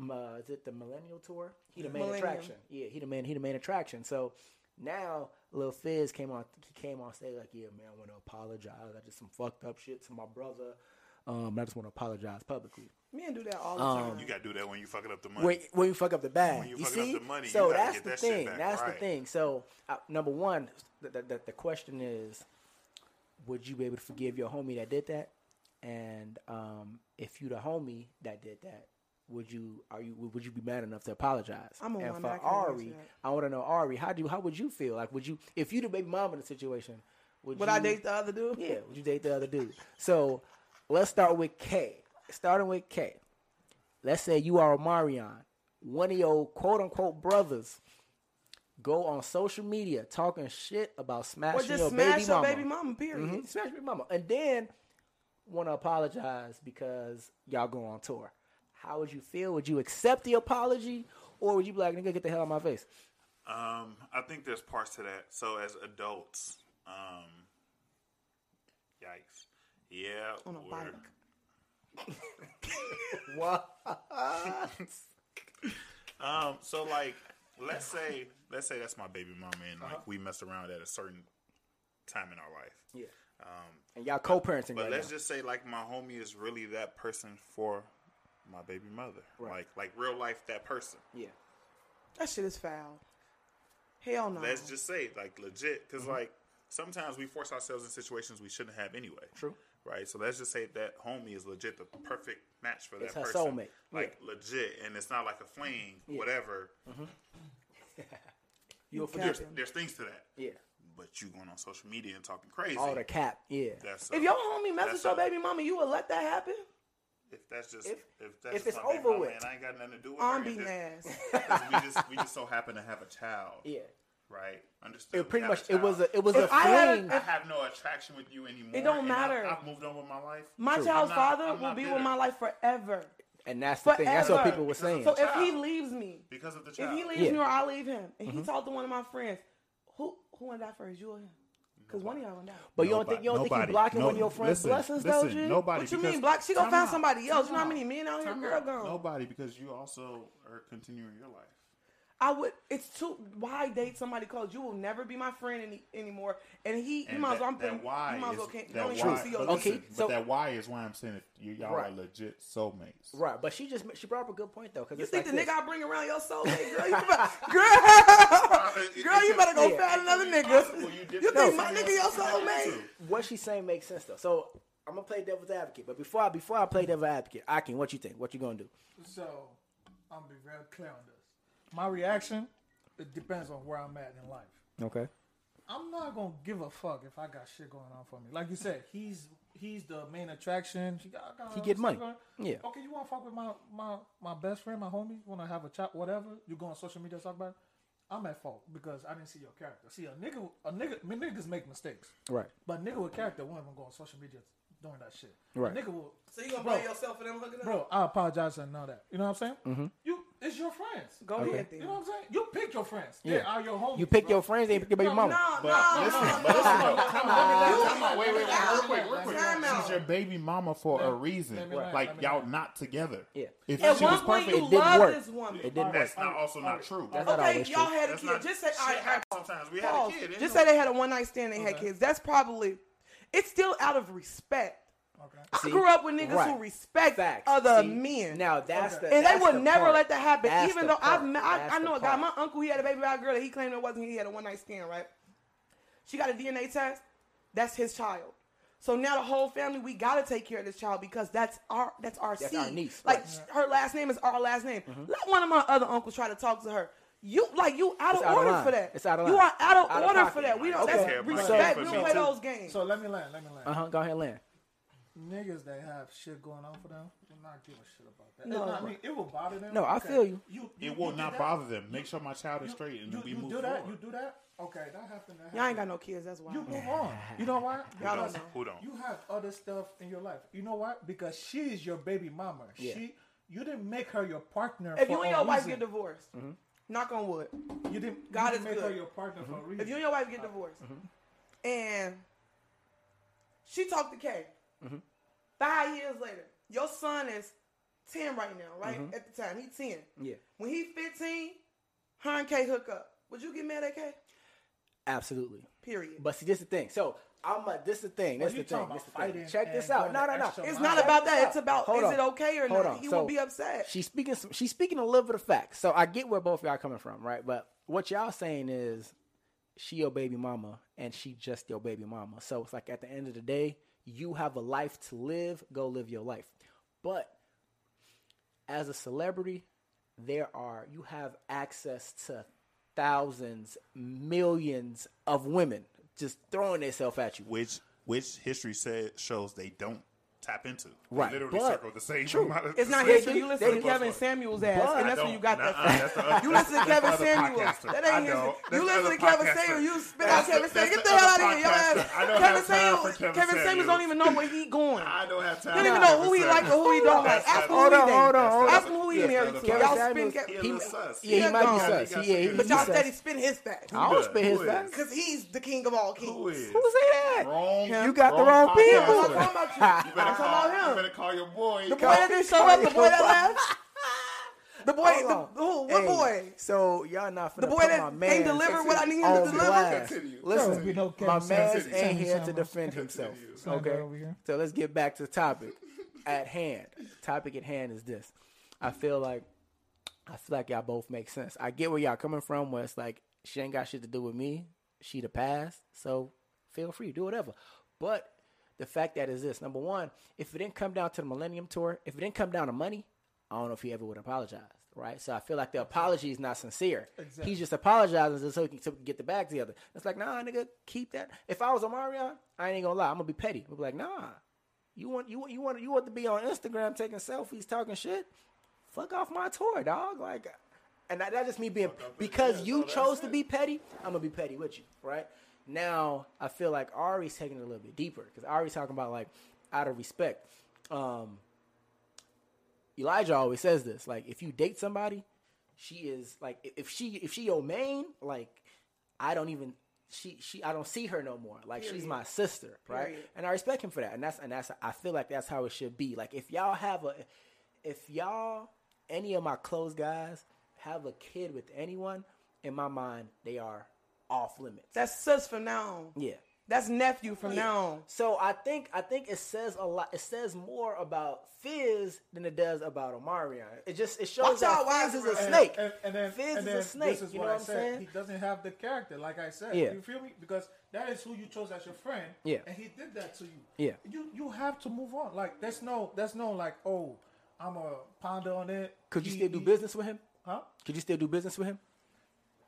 uh, is it the Millennial Tour? He the main Millennium. attraction. Yeah, he the main he the main attraction. So now Lil Fizz came on he came on stage like, yeah, man, I want to apologize. I did some fucked up shit to my brother. Um, I just want to apologize publicly. Men do that all the Um, time. You gotta do that when you fucking up the money. When, when you fuck up the bag, When you you fucking up see. the money, so gotta that's get the that shit thing. back, That's right. the thing. So uh, number one, the, the, the, the question is, would you be able to forgive your homie that did that? And um, if you the homie that did that, would you are you would you be mad enough to apologize? I'm a and one for that Ari. I want to know Ari, how do you, how would you feel? Like, would you if you the baby mom in the situation? Would, Would you, I date the other dude? yeah, would you date the other dude? So let's start with K. Starting with K. Let's say you are Omarion, one of your quote unquote brothers. Go on social media talking shit about smashing just your smash baby your mama. baby mama, period. Mhm, Smash your baby mama, and then want to apologize because y'all go on tour. How would you feel? Would you accept the apology, or would you be like, "Nigga, get the hell out of my face"? Um, I think there's parts to that. So as adults, um, yikes, yeah, On a we're- bike. What? Um, so like, let's say, let's say that's my baby mama, and Uh-huh. like we messed around at a certain time in our life. Yeah. Um, And y'all co-parenting but right let's now. just say like my homie is really that person for my baby mother, Right. like like real life that person. yeah. That shit is foul. Hell no. Let's just say like legit, because mm-hmm. like sometimes we force ourselves in situations we shouldn't have anyway. True. Right. So let's just say that homie is legit the perfect match for that person. soulmate. Like legit, and it's not like a fling, whatever. Mm-hmm. You'll There's, forget. there's things to that. Yeah. But you going on social media and talking crazy. All the cap. Yeah. That's if your homie messes your baby mama, you would let that happen? If that's just If- if, that's if just it's my over mama with. and I ain't got nothing to do with I'm her. beating it's ass. we just we just so happen to have a child. Yeah. Right. Understood. It pretty much it was a it was If a I had a- fling. I have no attraction with you anymore. It don't and I've- matter. I've, moved on with my life. My True. child's not- father I'm will be bitter. with my life forever. and that's the thing. That's what people were saying. So if he leaves me, because of the child, if he leaves Yeah. me or I leave him, and Mm-hmm. he talked to one of my friends, who who wanna die first, you or him? Because one of y'all gonna die. but you don't think you don't think you blocking one of your friends' blessings though, G? Nobody. What you mean, black? She gonna find out. somebody else. You know how many men out here, Time girl gone. Nobody, because you also are continuing your life. I would. It's too. Why date somebody close? You will never be my friend any, anymore. And he, you might as well. I'm that, putting. why you might as well is can't. that why, see your. but Okay, listen, so- but that why is why I'm saying that you, y'all Right. are legit soulmates. Right, but she just she brought up a good point though. Because You it's think like the this. nigga I bring around your soulmate, girl? You better, girl, girl, you better go Yeah. find another Well, nigga. you You think my your nigga your soulmate, soulmate? too. what she's saying makes sense though. So I'm gonna play devil's advocate, but before I before I play devil's advocate, Akin, what you think? What you gonna do? So I'm gonna be very clear on this. My reaction it depends on where I'm at in life. Okay. I'm not gonna give a fuck if I got shit going on for me. Like you said, he's he's the main attraction. She got, got He get money. going. Yeah. Okay, you want to fuck with my my my best friend, my homie? Want to have a chat, whatever? You go on social media talk about? It? I'm at fault because I didn't see your character. See, a nigga, a nigga, I mean, niggas make mistakes, Right. but nigga with character won't even go on social media doing that shit. Right. The nigga will. So you gonna Bro. blame yourself for them hooking up? Bro, I apologize and all that. You know what I'm saying? Mm-hmm. You, it's your friends. Go You- ahead then. You know what I'm saying? You pick your friends. Yeah. They are your homies. You pick bro. your friends, they pick your baby No, mama. no, But no, listen, no, but listen, no, though. Time out, You- time. Wait, wait, wait, real quick, real quick. She's your baby mama for a reason. let Like y'all not together. Yeah. If At she one was perfect, you It didn't love work. this woman. It didn't work. that's not also not true. That's Okay, always y'all had a kid. Just say, shit all right, happens sometimes. We had a kid. Just say they had a one night stand. They had kids. That's probably. It's still out of respect. Okay. I See? grew up with niggas Right. who respect Facts. other See? men. Now that's Okay. the and they that's would the never part. let that happen. That's even though I've met, I, I know a guy. My uncle, he had a baby by a girl that he claimed it wasn't. He had a one night stand, right? She got a DNA test. That's his child. So now the whole family, we gotta take care of this child because that's our that's our That's seed. our niece, Like right. Mm-hmm. her last name is our last name. Let one of my other uncles try to talk to her. You like you out It's of out order line. for that. It's out of line. You are out of Out order pocket. for that. We don't. Okay. That's Okay, respect. we don't play those games. So let me land. Let me land. Uh huh. Go ahead, Lynn. Niggas that have shit going on for them will not give a shit about that. No. No, I mean it will bother them. No, I Okay. feel you. you, it will do not bother them. Make sure my child is You- straight, and you, then we you move do that. forward. You do that. Okay, that happened. That Y'all ain't got no kids. That's why. You move on. You know why? Y'all don't know. Who don't? You have other stuff in your life. You know what? Because she is your baby mama. Yeah. She, you didn't make her your partner. If for you and your wife reason. get divorced, mm-hmm. knock on wood. you didn't. God you is didn't make her your partner for a reason. If you and your wife get divorced, mm-hmm. and she talked to Kay, Mm-hmm. five years later, your son is ten right now, right? Mm-hmm. At the time, he ten. Yeah. When he fifteen, her and Kay hook up. Would you get mad at Kay? Absolutely. Period. But see, this is the thing. So I'm. A, this is the thing. Well, This is you the thing. This the thing. Check this out. No, no, no. it's not Check about that. out. It's about Hold is on. it okay or Hold not? on. He So, will be upset. She's speaking. Some, she's speaking a little bit of facts. So I get where both of y'all coming from, right? But what y'all saying is, she your baby mama, and she just your baby mama. So it's like at the end of the day, you have a life to live. Go live your life. But as a celebrity, there are you have access to thousands, millions of women just throwing themselves at you. which which history said shows they don't tap into. They Right, literally but- circle the same True. amount of It's not They do- You listen they to. Kevin Samuels' ass, But- and that's where you got that Nuh-uh, from. that's the other- You listen to Kevin Samuels. podcaster. That ain't. That's You listen to Kevin. Samuels. You spit out Kevin Samuels. Get the hell out of here. Ass. Kevin Samuels. Kevin Samuels don't even know where he going. I don't have time. He don't even know who he like or who he don't like. Ask him who he Hold on, hold on, dating. Ask him who he Yeah, married to. Y'all spin. He Ke- a. Yeah, he He might be sus. He got He, yeah, he, But y'all sus. steady spin his facts. I don't spit his Who is? facts. Because he's the king of all kings. Who is? Who say that? Wrong. You got the wrong people. I'm talking about you. You I'm better talking call, about you him. better call your boy. The boy that didn't show up, the boy that left. The boy, Hold the, who, what Hey, boy? So y'all not finna The boy put that my ain't man deliver what I need him oh, to deliver? Continue. Listen, be no my Kevin man Samuels. ain't here to defend himself. Samuels Okay, over so let's get back to the topic at hand. Topic at hand is this. I feel like I feel like y'all both make sense. I get where y'all coming from. Where it's like she ain't got shit to do with me. She the past, so feel free do whatever. But the fact that is this: number one, if it didn't come down to the Millennium Tour, if it didn't come down to money, I don't know if he ever would apologize. Right, so I feel like the apology is not sincere. He's just apologizing so he can, so he can get the bag together. It's like, nah, nigga, keep that. If I was Omarion, I ain't gonna lie, I'm gonna be petty. I'm gonna be like, nah, you want you want you want you want to be on Instagram taking selfies, talking shit. Fuck off my tour, dog. Like, and that, that's just me being because you chose to be petty. I'm gonna be petty with you, right? Now I feel like Ari's taking it a little bit deeper because Ari's talking about like out of respect. Um, Elijah always says this: like, if you date somebody, she is like, if she if she your main, like, I don't even she she I don't see her no more. Like she's my sister, right? Period. And I respect him for that. And that's and that's I feel like that's how it should be. Like if y'all have a if y'all any of my close guys have a kid with anyone, in my mind they are off limits. That's sis from now on. yeah. That's nephew from now on. So I think I think it says a lot. It says more about Fizz than it does about Omarion. It just it shows Watch that out, wise Fizz is a around. snake. And, and then, Fizz and is then a snake. This is you what know I what I'm said. saying? He doesn't have the character, like I said. Yeah. You feel me? Because that is who you chose as your friend. Yeah. And he did that to you. Yeah. You you have to move on. Like there's no there's no like oh I'm a ponder on it. Could you He- still do he- business with him? Huh? Could you still do business with him?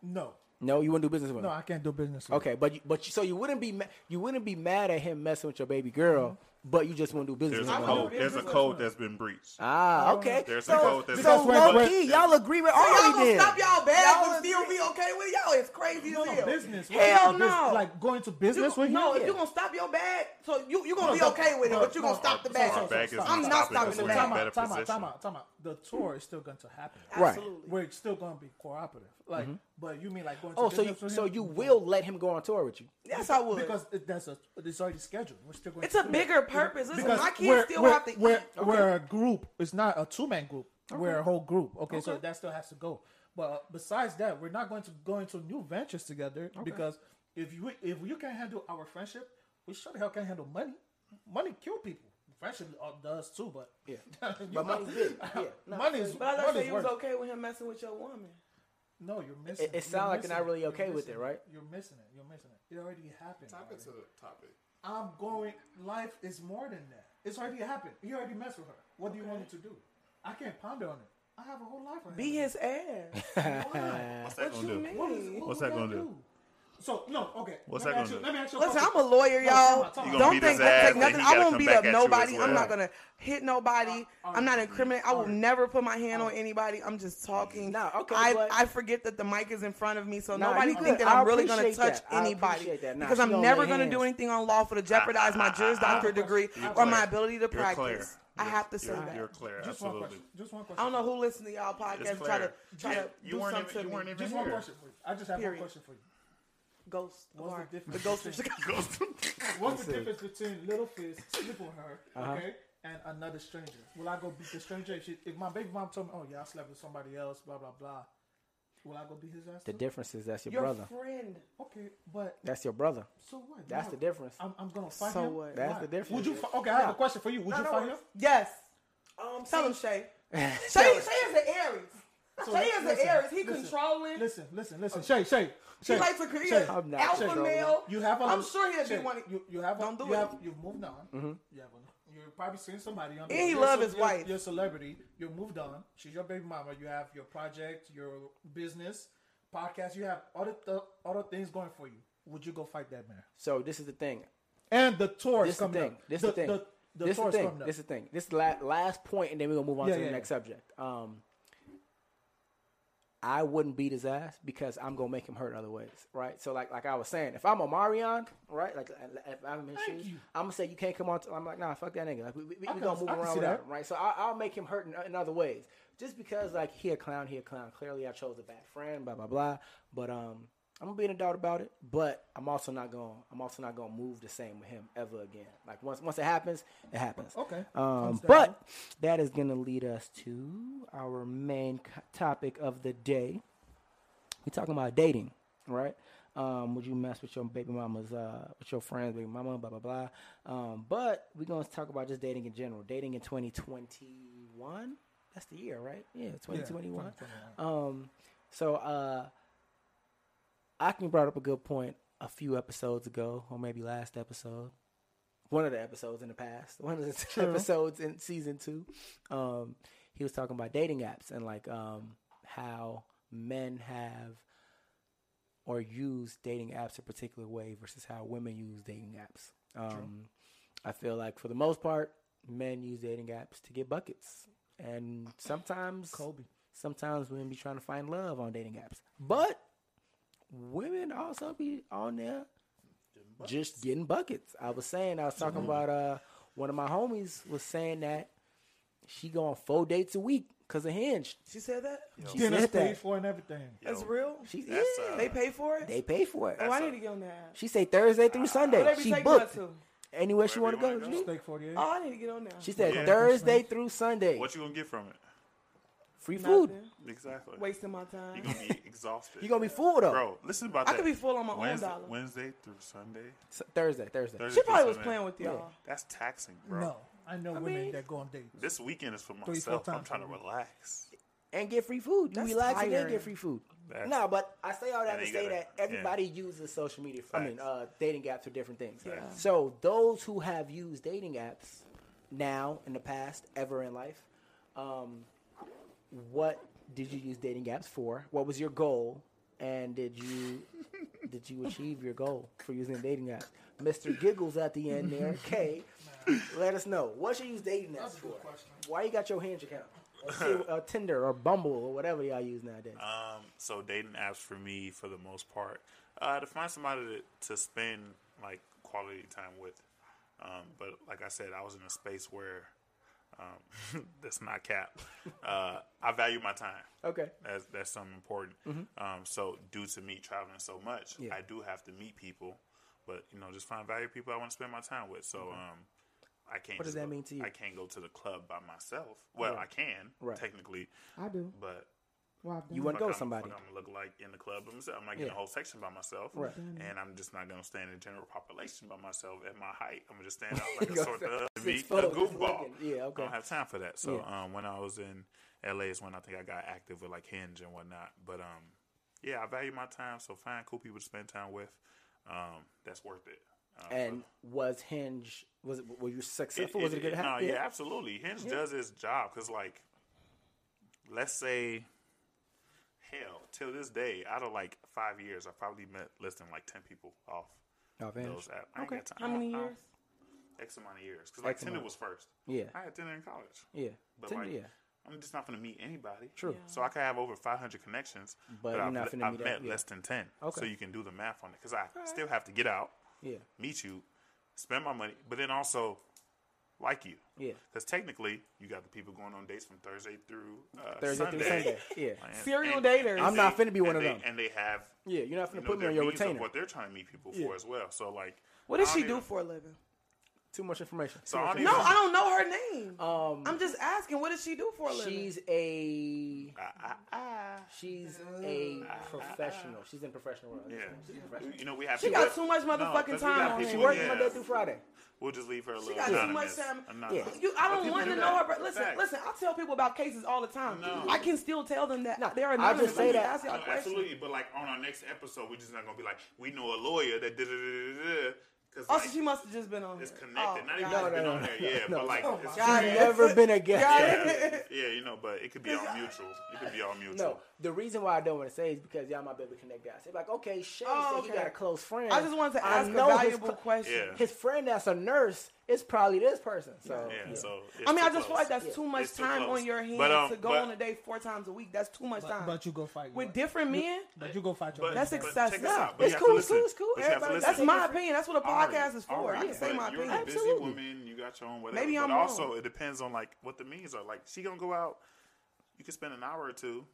No. No, you wouldn't do business with him. No. I can't do business. With him. Okay, but you, but you, so you wouldn't be ma- you wouldn't be mad at him messing with your baby girl, mm-hmm. But you just want to do business. There's a with I'm one. code. There's a code that's been breached. Ah, okay. There's a so, code that's so been low breached. key, y'all agree with So y'all gonna stop y'all bag Y'all and still be okay with? Y'all is crazy No, as hell. business. Hell no. Like going to You, business with you. no, you? if you gonna stop your bag, so you you gonna No, be no, okay with it, but you no, gonna stop the so- bag. so- bag is so- I'm not not stopping stopping the from bag. being Time in a better out, time out, time out, time out. The tour is still going to happen. Absolutely. We're still going to be cooperative. Like, but you mean like going to Oh, so you so you will let him go on tour with you? Yes, I would. because it, that's a it's already scheduled. We're still going. It's to a do bigger that. purpose. Listen, Because my kids we're- still we're- have to We're, eat. we're a group. It's not a two man group. We're a whole group. Okay, so that still has to go. But uh, besides that, we're not going to go into new ventures together because if you if you can't handle our friendship, we sure the hell can't handle money. Money kill people. Friendship uh, does too, but Yeah. But know, money's big. Yeah. No, money is But I thought money you is was okay with him messing with your woman. No, you're missing. it You're sound like you're not really You're okay with it, right? You're missing it. You're missing it. It already happened. Tap already. into the topic. I'm going. Life is more than that. It's already happened. You already messed with her. What do you want me to do? I can't ponder on it. I have a whole life. Be of his ass. me. What's that What gonna you do? mean? What is- what What's that gonna do? So no, okay. What's let that gonna do? Let me ask you. Listen. I'm a lawyer, y'all. time out, time out. You gonna Don't think his ass, take nothing. I won't beat up at you nobody. I'm not gonna hit nobody. I'm not incriminating. I will never put my hand on anybody. I'm just talking. Nah, okay, I, I forget that the mic is in front of me, so Nah, nobody think that I I'm really gonna touch that. Anybody. Nah, because I'm never gonna hands. do anything unlawful to jeopardize my Juris Doctor degree or my ability to You're practice. I have to say You're, that. you're clear. Just one question. Just one question. I don't know who listens to y'all podcast It's and try to try Yeah, to do weren't something even- to you weren't me. even Just one here. question for you. I just have Period. one question for you. Ghost. of What's the our- difference The ghost of between- Chicago. What's the difference between Lil Fizz sleeping with her, Uh-huh. okay, and another stranger? Will I go beat the stranger if, she, if my baby mom told me, "Oh yeah, I slept with somebody else," blah blah blah? Will I go beat his ass? The too? difference is that's your, Your brother. friend. Okay, but That's your brother. so what? That's Now, the difference. I'm, I'm gonna fight So him. what? That's Why? the difference. Would you? Fi- okay, I have No. a question for you. Would you no fight worries. him? Yes. Um, Tell him, Shay. Shay, Shay is an Aries. So Shay is an Aries. He listen, controlling. Listen, listen, listen. Shay, Shay, He Shay. likes to create Shay, I'm not alpha controlling. male. You have a. I'm sure he'll Shay, be one. You, you have. Don't do you it. have. You've moved on. Mm-hmm. You have. A, you're probably seeing somebody on. And he love ce- his you're- wife. You're a celebrity. You moved on. She's your baby mama. You have your project, your business, podcast. You have other th- other things going for you. Would you go fight that man? So this is the thing. And the tour This is is the coming thing. up. This is the, the thing. The, the this is the thing. This is the thing. This is the la- last point, and then we're gonna move on Yeah, to the next yeah. subject. Um, I wouldn't beat his ass because I'm gonna make him hurt in other ways, right? So like like I was saying, if I'm Omarion, right? Like if I'm in his shoes, you. I'm gonna say you can't come on. T-. I'm like nah, fuck that nigga. Like we, we, we gonna move I around without that. him, right? So I, I'll make him hurt in, in other ways, just because like he a clown, he a clown. Clearly, I chose a bad friend, blah blah blah. But um, I'm gonna be in a doubt about it. But I'm also not gonna I'm also not gonna move the same with him ever again. Like once once it happens, it happens. Okay. Um, but that is gonna lead us to our main topic of the day. We talking about dating, right? Um, would you mess with your baby mama's, uh, with your friends, baby mama, blah blah blah. Um, but we're gonna talk about just dating in general. Dating in 2021. That's the year, right? Yeah, 2021. 2021. Um, so uh, Akmi brought up a good point a few episodes ago, or maybe last episode. One of the episodes in the past, one of the episodes in season two. Um, he was talking about dating apps and like um, how men have or use dating apps a particular way versus how women use dating apps. Um, I feel like for the most part, men use dating apps to get buckets, and sometimes Kobe. sometimes women be trying to find love on dating apps, but women also be on there just getting buckets. I was saying, I was talking about uh one of my homies was saying that she go on four dates a week because of Hinge. She said that. She Dinner's said paid that. for and everything. That's real. She, That's, yeah, uh, They pay for it. they pay for it. oh, I need to get on that. She say Thursday through Where Sunday. She booked to? anywhere she want to go. go. Steak 48. Oh, I need to get on that. She said Yeah. Thursday through Sunday. What you gonna get from it? Free food. Nothing. Exactly. Wasting my time. You're gonna be exhausted. You're gonna be full though. Bro, listen about I that. I could be full on my own Wednesday, dollar. Wednesday through Sunday. S- Thursday, Thursday. Thursday She through probably was Sunday. playing with y'all. That's taxing, bro. No, I know women mean- that go on dates. This weekend is for four myself. I'm trying to relax. And get free food. You That's relax and then get free food. That's- No, but I say all that to say gotta- that everybody uses social media. I mean, uh, dating apps for different things. Yeah. So those who have used dating apps now, in the past, ever in life, um, what did you use dating apps for? What was your goal? And did you did you achieve your goal for using dating apps? Mr. Giggles at the end there. K, let us know what you use dating apps for. Why you got your Hinge account? Or Ti- uh, Tinder or Bumble or whatever y'all use nowadays. Um, so dating apps for me, for the most part, uh, to find somebody to, to spend like quality time with. Um, but like I said, I was in a space where um, that's not cap. Uh, I value my time. Okay. That's that's something important. Um, so due to me traveling so much, Mm-hmm. Yeah. I do have to meet people, but you know, just find value people I want to spend my time with. So um, I can't. What does that go- mean to you? I can't go to the club by myself. Well, I can Right. technically, I do. but Well, I've done You it. wouldn't go with somebody. fuck I'm gonna look like in the club by myself. I'm not getting Yeah. a whole section by myself, Right. and I'm just not gonna stand in the general population by myself at my height. I'm gonna just stand out like a sort of be a foot, goofball. Yeah, okay. I don't have time for that. So Yeah. um, when I was in LA is when I think I got active with like Hinge and whatnot. But um, yeah, I value my time. So find cool people to spend time with. Um, that's worth it. Uh, And was Hinge was it, were you successful? it- was it, a good? No, yeah, absolutely. Hinge does its job because, like, let's say, hell, till this day, out of like five years, I've probably met less than like ten people off Off Hinge. those apps. I Okay. time. How many I- I- years? X amount of years. Because like X Tinder amount. was first. Yeah, I had Tinder in college. yeah, But Tinder, like, yeah. I'm just not going to meet anybody. True. So I could have over 500 connections, But but, you're I've, not I've meet met up- yeah. less than 10. Okay. So you can do the math on it. Because I still have to get out, Yeah, meet you, spend my money, but then also like you. yeah. Because technically, you got the people going on dates from Thursday through uh, Thursday Sunday. through Sunday. Yeah, And- Serial and- daters. and I'm not they- finna be one of they- them. And they have yeah. You're not you gonna know, put me their on your means of retainer. what they're trying to meet people Yeah. for as well. So like, What does she don't do even- for a living? Too much information. So Too I much don't No, even- I don't know her name. Um, I'm just asking. What does she do for a living? She's a Ah, ah, ah. she's a professional. She's in professional world. Yeah. She's professional. You know, we have She people- got too much No, motherfucking 'cause we time on She works yeah. Monday through Friday. We'll just leave her a She little got too much time. Anonymous. You, I don't want do to know her. But listen, Facts. listen. I tell people about cases all the time. No. I can still tell them that No, they're I anonymous. just say that- Ask y'all No, absolutely, but like on our next episode, we're just not gonna be like, we know a lawyer that did it because Oh, like, she must have just been on. it's here. connected. Oh, not even got just it. been no, on no, there, yeah, no. but like, Oh, it's God. Never been a guest. yeah, yeah, you know, but it could be all mutual. It could be all mutual. No, the reason why I don't want to say is because y'all might be able to connect dots. They're like, okay, Shay Oh, said okay. he got a close friend. I just wanted to I ask a his valuable cl- question. Yeah. His friend that's a nurse is probably this person. So Yeah, so it's I mean, I just feel like that's Yeah. too much It's too time close. on your hands But, um, to go but- on a date four times a week. That's too much time. But, but you go fight With your- different men, But you go fight your. But, That's but excessive. check out. But it's cool, it's cool, it's cool. But you have to Everybody- that's my opinion. That's what a Alright, podcast is for. alright, I can say but my you're opinion. a busy Absolutely. woman. You got your own whatever. Maybe I'm but wrong. also, it depends on like what the means are. Like she gonna go out. You can spend an hour or two,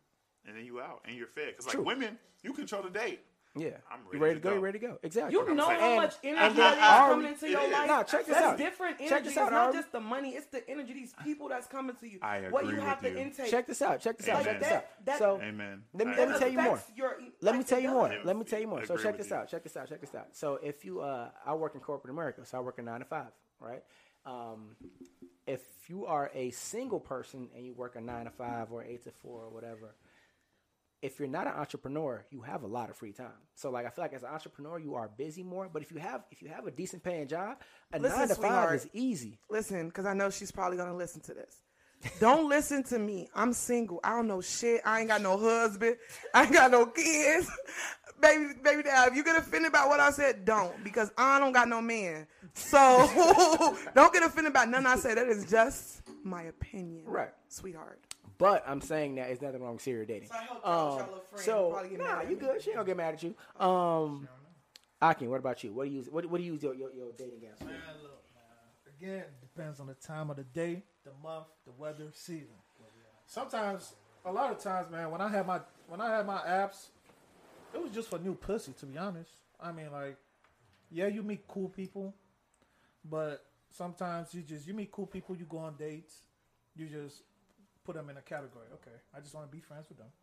and then you out and you're fed. Because like women, you control the date. Yeah, I'm you ready ready to to go? go. You ready to go? Exactly. You know saying. how And- much and energy then that is Ari- coming into your life. Nah, check this that's out. different Check energy. this it's not just the money; it's the energy. These people that's coming to you. I what you agree have with to intake. Check this out. Check this out. Check this out. so Amen. Let me- let me tell you more. your- Let me tell you more. Let me tell you more. So check this out. Check this out. Check this out. So if you, uh, I work in corporate America, so I work in nine to five, right? Um, if you are a single person and you work a nine to five or eight to four or whatever, if you're not an entrepreneur, you have a lot of free time. So like I feel like as an entrepreneur, you are busy more. But if you have if you have a decent paying job, a Listen, nine to five is easy. Listen, because I know she's probably gonna listen to this. Don't listen to me. I'm single. I don't know shit. I ain't got no husband. I ain't got no kids. baby, baby, dad, if you get offended about what I said, don't because I don't got no man. So don't get offended about nothing I said. That is just my opinion, Right. sweetheart? But I'm saying that it's nothing wrong with serial dating. So I y'all- Um, y'all little friend so nah, mad at you me. good. She don't get mad at you. Um, Akin, what about you? What do you use? What, what do you use your, your, your dating apps for? Man, look, man. Again, depends on the time of the day, the month, the weather, season. Sometimes, a lot of times, man, when I had my when I had my apps, it was just for new pussy. To be honest, I mean, like, yeah, you meet cool people, but sometimes you just you meet cool people. You go on dates, you just put them in a category. Okay, I just want to be friends with them.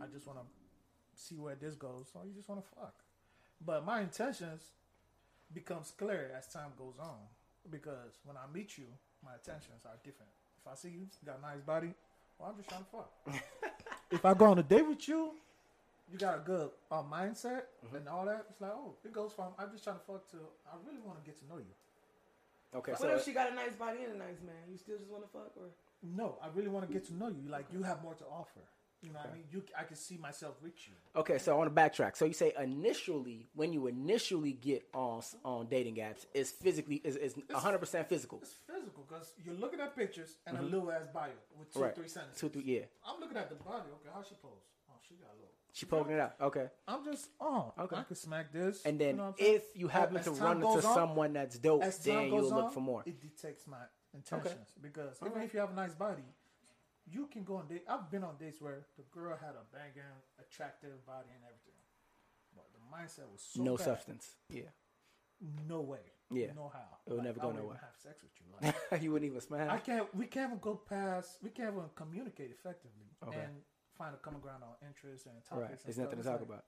I just want to see where this goes. So you just want to fuck. But my intentions becomes clear as time goes on because when I meet you, my intentions are different. If I see you you got a nice body, well, I'm just trying to fuck. if I go on a date with you, you got a good uh, mindset and all that. It's like, oh, it goes from I'm just trying to fuck to I really want to get to know you. Okay, What so if she got a nice body and a nice man? You still just want to fuck or? No, I really want to get to know you. Like you have more to offer. You know what I mean? You, I can see myself with you. Okay, so I want to backtrack. So you say initially, when you initially get on on dating apps, it's physically is is one hundred percent physical. It's physical because you're looking at pictures and a little ass bio with two, Mm-hmm. Right. three sentences. Two, three, yeah. I'm looking at the body. Okay, how she pose? Oh, she got a little. She poking it out. Okay, I'm just, oh, Okay. I can smack this. and then you know what I'm saying? if you happen As to run into on- someone that's dope, then you'll look for more. It detects my intentions because even if you have a nice body, you can go on date. I've been on dates where the girl had a banging, attractive body and everything, but the mindset was so no bad. substance. Yeah, No way. Yeah. No how. It would never I go nowhere. Have sex with you. Like, you wouldn't even smile. I can't. We can't even go past. We can't even communicate effectively Okay. and find a common ground on interests and Right, topics. and there's stuff. nothing to talk like, about.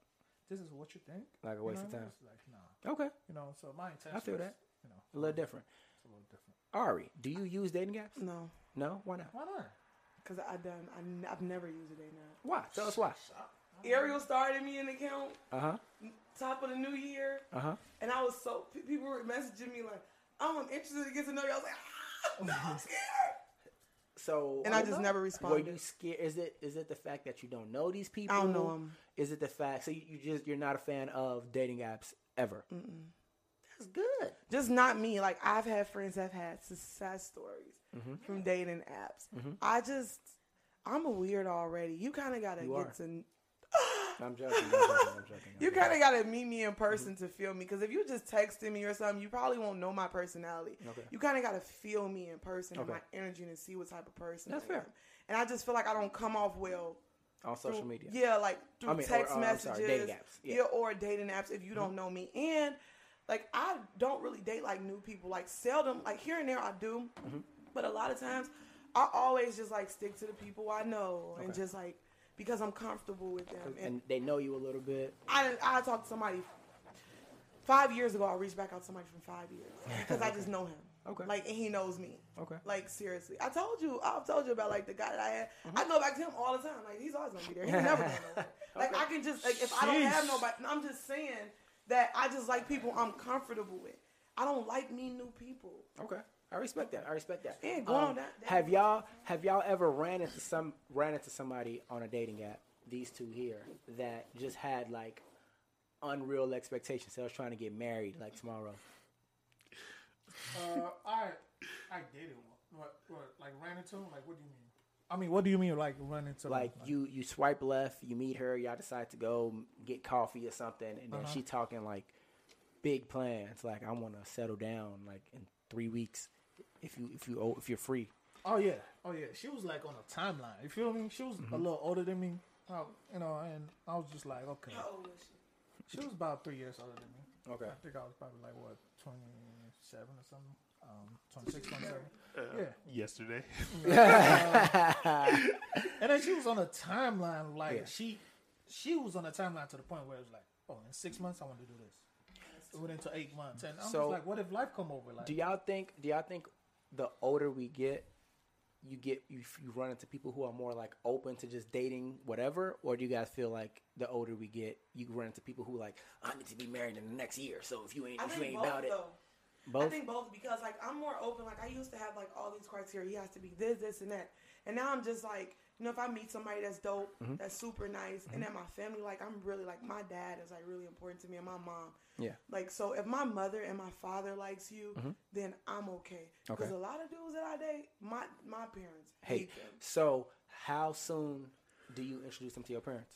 This is what you think. Like a You waste know of I mean? time. Like nah. Okay, You know. So my intention. feel that. You know, a little different. it's a little different. Ari, do you use dating apps? No, No, why not? Why not? because I done. I, n- I've never used a day now. Why? Tell us why. Ariel started me an account Uh huh. top of the new year, Uh huh. and I was so pe- people were messaging me like, "I'm interested to get to know you." I was like, ah, "I'm scared." So And I just never responded. Were responded. you scared? Is it is it the fact that you don't know these people? I don't know 'em. Is it the fact? So you, you just you're not a fan of dating apps ever? Mm-mm. That's good. Just not me. Like I've had friends that have had success stories Mm-hmm. from dating apps. Mm-hmm. I just, I'm a weird already. You kind of gotta You get are. to. I'm joking. I'm joking. I'm joking. I'm You kind of gotta meet me in mm-hmm. person to feel me. Because if you just texting me or something, you probably won't know my personality. Okay. You kind of gotta feel me in person and my energy and see what type of person. That's I fair. am. And I just feel like I don't come off well on social through- media. Yeah, like through I mean, text or, I'm messages, sorry, dating apps, yeah. yeah. or dating apps if you mm-hmm. don't know me. And like I don't really date like new people. Like seldom, like here and there I do, Mm-hmm. but a lot of times I always just like stick to the people I know and just like because I'm comfortable with them. And, And they know you a little bit. I I talked to somebody five years ago. I reached back out to somebody from five years because I just know him. Okay. Like and he knows me. Okay. Like seriously, I told you, I've told you about like the guy that I had. Mm-hmm. I go back to him all the time. Like he's always gonna be there. He's never going nowhere. Like I can just like if I don't have nobody, I'm just saying that I just like people I'm comfortable with. I don't like meeting new people. Okay. I respect that. I respect that. Um, Yeah, go on that- that- have y'all have y'all ever ran into some ran into somebody on a dating app? These two here that just had like unreal expectations. They was trying to get married like tomorrow. Uh, I I dated one. What, what? Like ran into him? Like what do you mean? I mean, what do you mean? Like run into Like them? you you swipe left, you meet her, y'all decide to go get coffee or something, and then Uh-huh. she talking like big plans. Like I want to settle down like in three weeks if you if you if you're free. Oh yeah, oh yeah. She was like on a timeline. You feel me? She was Mm-hmm. a little older than me. You know, and I was just like, okay. How old is she? She was about three years older than me. Okay. I think I was probably like what, twenty seven or something. Um, 26, 27. yeah. Yesterday. And then she was on a timeline like Yeah. she she was on a timeline to the point where it was like, oh, in six months I want to do this. It went into eight months, and I was So- like, what if life come over? Like, Do y'all think? Do y'all think the older we get, you get you, you run into people who are more like open to just dating whatever, or do you guys feel like the older we get, you run into people who like I need to be married in the next year. So if you ain't I if you ain't both about it, though. I both. think both because like I'm more open. Like I used to have like all these criteria. He has to be this, this, and that. And now I'm just like, you know, if I meet somebody that's dope, Mm-hmm. that's super nice, and then my family, like I'm really like my dad is like really important to me, and my mom. Yeah. Like so, if my mother and my father likes you, then I'm okay. Because Mm-hmm. Okay. a lot of dudes that I date, my my parents Hey, hate them. so how soon do you introduce them to your parents?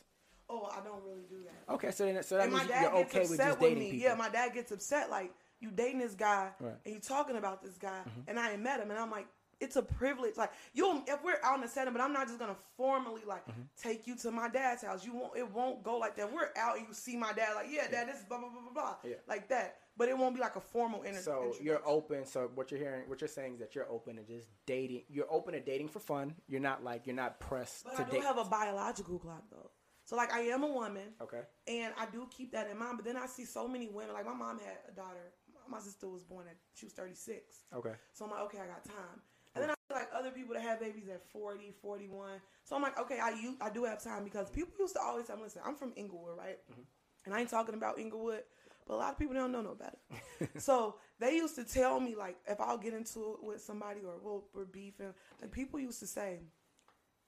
Oh, I don't really do that. Okay, so then so that and my means dad you're gets okay with just with, dating me. people. Yeah, my dad gets upset. Like you dating this guy Right. Mm-hmm. and you talking about this guy, and I ain't met him, and I'm like, it's a privilege. Like you, if we're out in the setting, but I'm not just gonna formally like Mm-hmm. take you to my dad's house. You won't. It won't go like that. We're out and you see my dad. Like yeah, dad, this is blah blah blah blah blah. Yeah. Like that. But it won't be like a formal inter- So you're open. So what you're hearing, what you're saying is that you're open to just dating. You're open to dating for fun. You're not like you're not pressed But to I do date. have a biological clock though. So like I am a woman. okay. And I do keep that in mind. But then I see so many women. Like my mom had a daughter. My sister was born at she was 36. Okay. So I'm like, okay, I got time. And then I see like other people that have babies at 40, 41. So I'm like, okay, I you I do have time because people used to always tell me, listen, I'm from Inglewood, right? Mm-hmm. And I ain't talking about Inglewood, but a lot of people don't know no better. so they used to tell me like if I'll get into it with somebody or we'll, we're beefing, like people used to say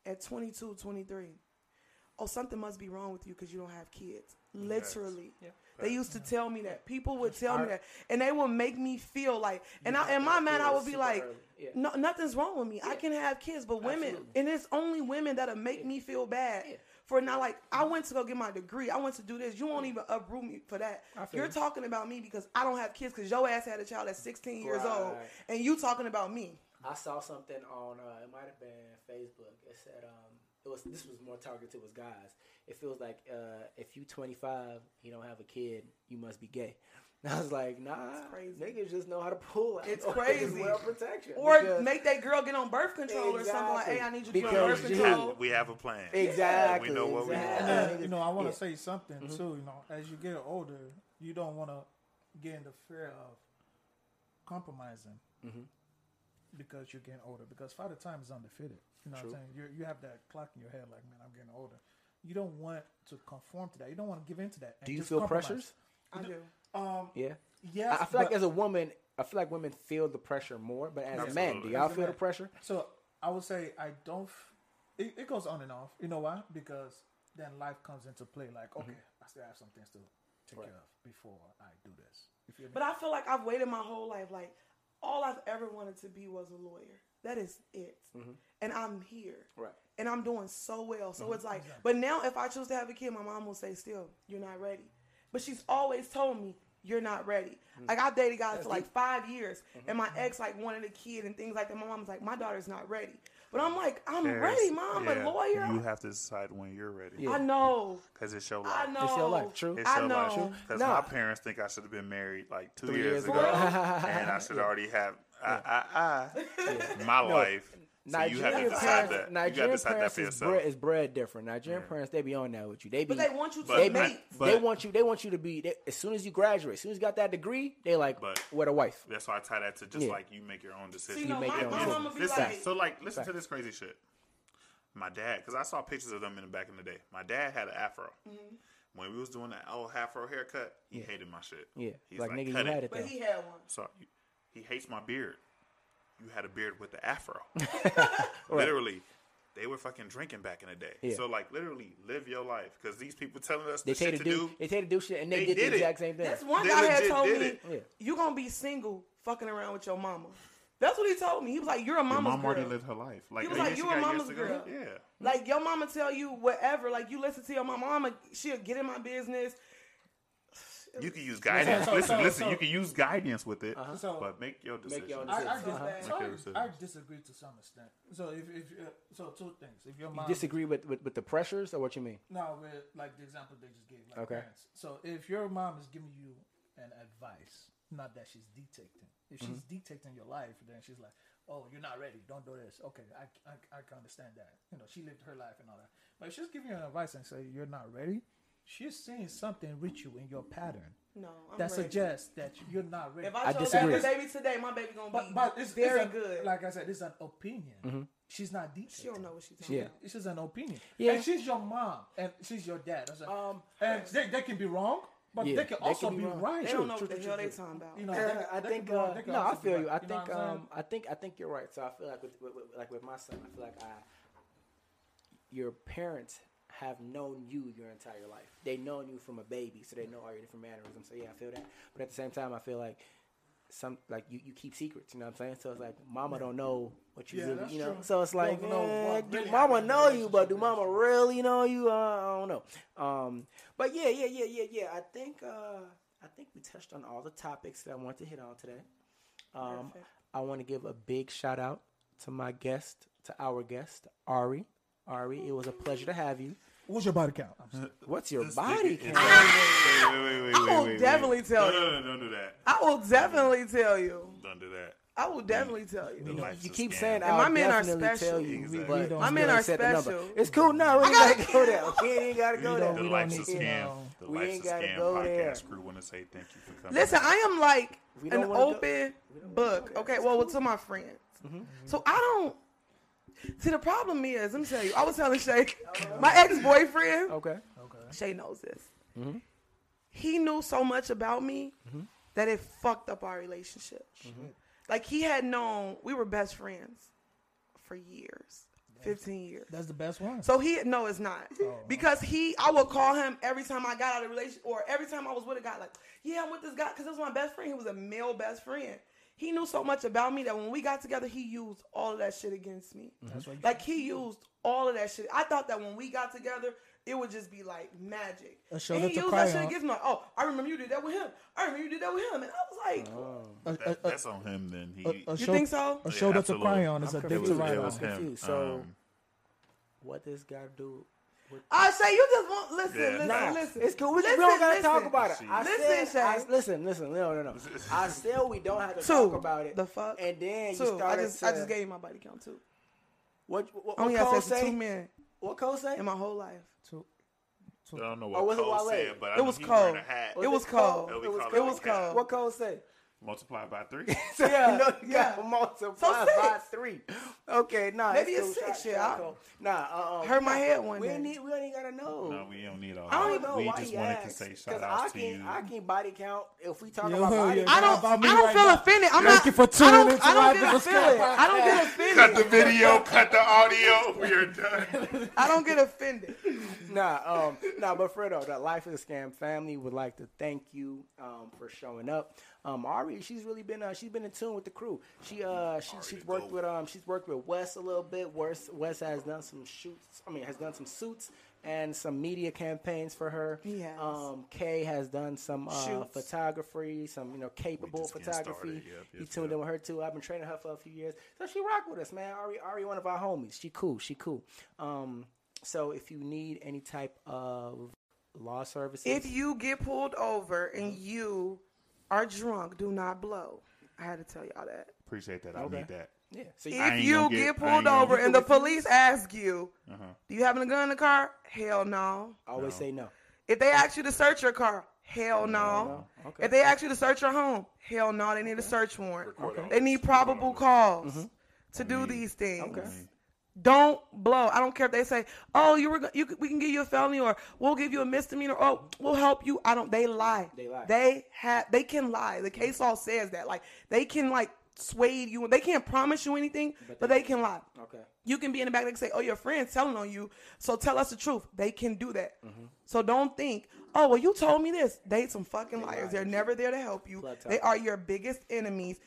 at 22, 23, "Oh, something must be wrong with you because you don't have kids." Literally, they used to tell me that. People would tell me that, and they would make me feel like, and I, in my mind, I would be like. Yeah. "No, nothing's wrong with me. I can have kids." But women, Absolutely. and it's only women that'll make me feel bad. For not like I went to go get my degree, I went to do this. You won't even uproot me for that. You're you. talking about me because I don't have kids because your ass had a child at 16 years old, and you talking about me. I saw something on uh, it might have been Facebook. It said um it was this was more targeted with guys. It feels like uh if you 25, you don't have a kid, you must be gay. And I was like, nah, crazy. niggas just know how to pull. out. It's It's crazy. well protection. Or because- make that girl get on birth control or something like, hey, I need you to be on birth control. We have a plan. exactly. We know what we exactly. want. And, you know, I want to Yeah. say something too. You know, as you get older, you don't want to get in the fear of compromising because you're getting older. Because father time is undefeated. You know what I'm saying? You you have that clock in your head, like, man, I'm getting older. You don't want to conform to that. You don't want to give in to that. Do you feel compromise. pressures? I do. Um, Yeah. yes. I I feel like as a woman, I feel like women feel the pressure more. But as a man, do y'all feel the pressure? So I would say I don't. F- it, it goes on and off. You know why? Because then life comes into play. Like, okay, I still have some things to take care of before I do this. You feel me? But I feel like I've waited my whole life. Like, all I've ever wanted to be was a lawyer. That is it. And I'm here. Right. And I'm doing so well. So mm-hmm. it's like, but now if I choose to have a kid, my mom will say, still, you're not ready. But she's always told me, you're not ready. Mm. Like, I dated guys for like five years, mm-hmm. and my mm-hmm. ex, like, wanted a kid and things like that. My mom's like, my daughter's not ready. But I'm like, I'm There's- ready, mom. yeah, a lawyer. You have to decide when you're ready. I know. Because it's your I life. know. It's your life, true. It's I your life. know. Because Nah. my parents think I should have been married like two Three years, years ago, ago. and I should already have I, I, I, my life. So you have to Nigerian decide parents, that. You got to Nigerian parents is yourself. bred, is bred different. Nigerian parents, they be on that with you. They be, But they want you to But- they, be be, mate. but- they want you. They want you to be. They, as soon as you graduate, as soon as you got that degree, they like But- with a wife. That's why I tie that to just Yeah. like you make your own decision. See, no, make my, your own decision. Listen, like, so like, listen to this crazy shit. My dad, because I saw pictures of them in the back in the day. My dad had an afro. Mm-hmm. When we was doing that old afro haircut, he hated my shit. Yeah, He's like, nigga, you "Cut had it but though. he had one. So he hates my beard. You had a beard with the afro. Literally, they were fucking drinking back in the day. Yeah. So like, literally, live your life because these people telling us They the shit to to do, do. They tell to do shit, and they, They did the did it. exact same thing. That's one They guy had told me, it. Yeah. you going to be single fucking around with your mama. That's what he told me. He was like, you're a Your mama's mom girl. already lived her life. Like, He was like, she you a got mama's girl. Yeah. Like your mama tell you whatever. Like you listen to your mama. Mama, she'll get in my business. You can use guidance. so- listen, so- listen. so- you can use guidance with it, So- but make your decision. Make your own I, I, dis- Uh-huh. so Okay, I- decision. I disagree to some extent. So if, if uh, so, two things. If your mom You disagree with, with with the pressures, or what you mean? No, with like the example they just gave, like Okay. parents. So if your mom is giving you an advice, not that she's detecting. If she's Mm-hmm. dictating your life, then she's like, "Oh, you're not ready. Don't do this." Okay, I, I, I can understand that. You know, she lived her life and all that. But if she's giving you an advice and say you're not ready, she's seeing something ritual in your pattern No, I'm that ready. suggests that you're not ready. If I, I chose disagree. to have a baby today, my baby gonna but be but it's very it's a- good. Like I said, it's an opinion. She's not deep. she don't know what she's talking Yeah. about. It's just an opinion. Yeah. And she's your mom and she's your dad. That's a- Um, and they, they can be wrong, but Yeah, they can they also can be be, right. They True, don't know true, what the true, hell true, they true. talking about. You know, Uh, they- I they think can be wrong, uh, they no, I also be feel right. you. I know think I'm um, I think I think you're right. So I feel like with, with, with- like with my son, I feel like I your parents have known you your entire life. They known you from a baby, so they know all your different mannerisms. So yeah, I feel that. But at the same time, I feel like some like you, you keep secrets. You know what I'm saying? So it's like mama don't know what you Yeah, really, you know. true. So it's like, eh, do really mama happened in the know you, but do mama really know you? Uh, I don't know. Um, but yeah, yeah, yeah, yeah, yeah. I think uh, I think we touched on all the topics that I want to hit on today. Um, Perfect. I want to give a big shout out to my guest, to our guest, Ari. Ari, it was a pleasure to have you. What's your body count? What's your This body count? Wait, wait, wait, wait, I will wait, wait, definitely wait. tell no, you. No, no, don't do that. I will definitely tell you. Don't do that. I will definitely tell The you. life's You keep scam. saying And I'll my men are special. tell you, Exactly. but My men are set the number. special. It's cool. No, we ain't gotta- gotta go there. We ain't gotta go there. The we life's a scam. The We life's a scam go there. podcast crew want to say thank you for coming. Listen, I am like an open book. Okay, well, to my friends. Mm-hmm. So I don't. See, the problem is, let me tell you. I was telling Shay, my ex boyfriend. Okay. Okay. Shay knows this. Mm-hmm. He knew so much about me mm-hmm. that it fucked up our relationship. Mm-hmm. Like he had known we were best friends for years, 15 years. That's the best one. So he no, it's not oh, because he. I would call him every time I got out of a relationship or every time I was with a guy. Like, yeah, I'm with this guy because it was my best friend. He was a male best friend. He knew so much about me that when we got together, he used all of that shit against me. That's why Like he used all of that shit. I thought that when we got together, it would just be like magic. A shoulder and he used that shit on. against me. Like, oh, I remember you did that with him. I remember you did that with him, and I was like, A, That, a, that's on him then. He, a, a You shoulder- think so? A Yeah, shoulder to absolutely. cry on is a dick to confused. ride it on. was So- Um, What this guy do? I say you just want listen, Yeah. listen, Nah, listen. It's cool. We, Listen, we don't gotta listen. talk about it. I Listen, said, I, Shay. listen, listen. No, no, no. I said we don't have to Two. talk about it. The fuck? And then Two. you I just to. I just gave you my body count too. what? What, Only what had Cole sex with say? two men What Cole say? in my whole life. I don't know Or what was it Cole Wale? said, but I It know was he cold. wearing a hat. It was cold. It It was was, cold. it was cold. What Cole say? Multiplied by three. So Yeah, you know you yeah. got multiplied So by three. Okay, nah. Maybe it's it's six, Shout- yeah. shout Nah, uh, uh, Hurt my head one We day. ain't need. We ain't even gotta know. no, we don't need all I don't even know we why just he wanted to say shout I outs to you. I can body count if we talk Yo, about body yeah, count. I don't. about me I don't right feel now. offended. I'm Thank not. you for I don't, into I don't Live get offended. I don't get cut the video, cut the audio. We are done. I don't get offended. nah, um, nah, but Fredo, the Life is a Scam family would like to thank you um, for showing up. Um, Ari, she's really been uh, she's been in tune with the crew. She uh she, she's worked with um she's worked with Wes a little bit. Wes Wes has done some shoots. I mean, has done some suits and some media campaigns for her. He has. Um, Kay has done some uh, photography, some you know capable photography. started. Yep, he yep, tuned yep. in with her too. I've been training her for a few years, so she rock with us, man. Ari, Ari, one of our homies. She cool. She cool. Um, so if you need any type of law services, If you get pulled over and you are drunk, do not blow. I had to tell y'all that. Appreciate that. I Okay. need that. Yeah, so I If you get, get- pulled over and the police ask you, Uh-huh. "Do you have a gun in the car?" Hell no. I always say no. If they ask you to search your car, hell no. Okay. If they ask you to search your home, hell no. They need a search warrant. Okay. They need probable cause to do these things. Mm-hmm. Okay. Don't blow. I don't care if they say, "Oh, you were you we can give you a felony or we'll give you a misdemeanor. Oh, we'll help you." I don't. They lie. They lie. They have. They can lie. The case law says that. Like they can like sway you. They can't promise you anything, but, they, can lie. Okay. You can be in the back. and say, "Oh, your friend's telling on you, so tell us the truth." They can do that. Mm-hmm. So don't think, "Oh, well, you told me this." They some fucking liars. They're never there to help you. They are your biggest enemies.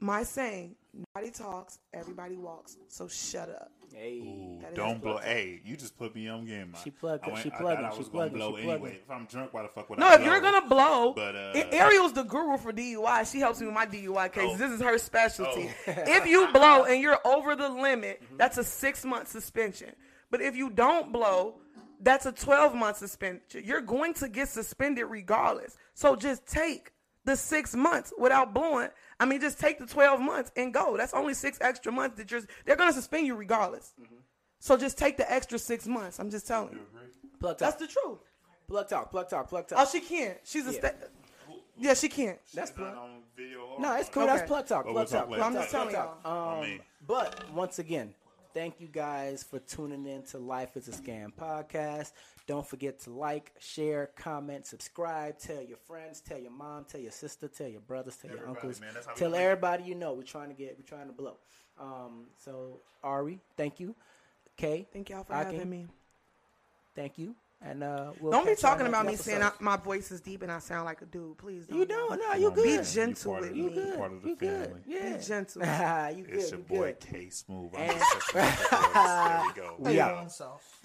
My saying: Nobody talks, everybody walks. So shut up. Hey. Ooh, don't blow. plug. Hey, you just put me on game. She plugged- I went- she I plugging, I she was gonna blow she plugging. anyway. If I'm drunk, why the fuck would No, I? No, if you're gonna blow, But, uh, A- Ariel's the guru for DUI. She helps me with my DUI cases. Oh. This is her specialty. Oh. if you blow and you're over the limit, Mm-hmm. that's a six month suspension. But if you don't blow, that's a 12 month suspension. You're going to get suspended regardless. So just take the six months without blowing. I mean, just take the 12 months and go. That's only six extra months that you're, they're going to suspend you regardless. Mm-hmm. So just take the extra six months. I'm just telling you. Plug talk. That's the truth. plug talk. Plug talk. Plug talk. Oh, she can't. She's a Yeah. sta- Yeah, she can't. That's It's not plug. on video or No, it's cool. Okay. That's plug talk. Well, Plug we'll talk. talk Plug I'm just Plug telling y'all. I Um, mean- but once again, thank you guys for tuning in to Life is a Scam podcast. Don't forget to like, share, comment, subscribe. Tell your friends, tell your mom, tell your sister, tell your brothers, tell your uncles. man. That's how we Tell everybody you know. We're trying to get. We're trying to blow. Um, so Ari, thank you. Kay, Thank y'all for Akin, having me. Thank you. And uh, we'll Don't be talking about me saying I, my voice is deep and I sound like a dude. Please don't. You don't. No, you good. Be gentle You part with of me. the- You good. Part of the you good. family. Yeah. Be gentle. you good. It's your you boy good. K Smooth. I'm And- just such a good voice. There we go. We out. Down south.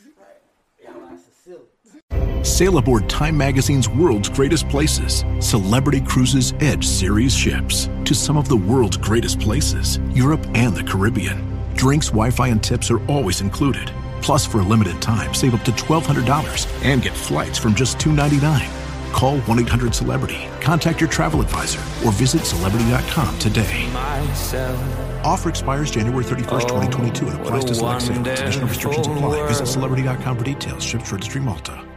Y'all are silly. Sail aboard Time Magazine's World's Greatest Places, Celebrity Cruises Edge series ships to some of the world's greatest places, Europe and the Caribbean. Drinks, Wi Fi, and tips are always included. Plus, for a limited time, save up to $1,200 and get flights from just 299. Call 1 800 Celebrity, contact your travel advisor, or visit celebrity.com today. Offer expires January 31st, 2022 and applies to select sailors. Additional restrictions apply. Visit celebrity.com for details. Ships registry Malta.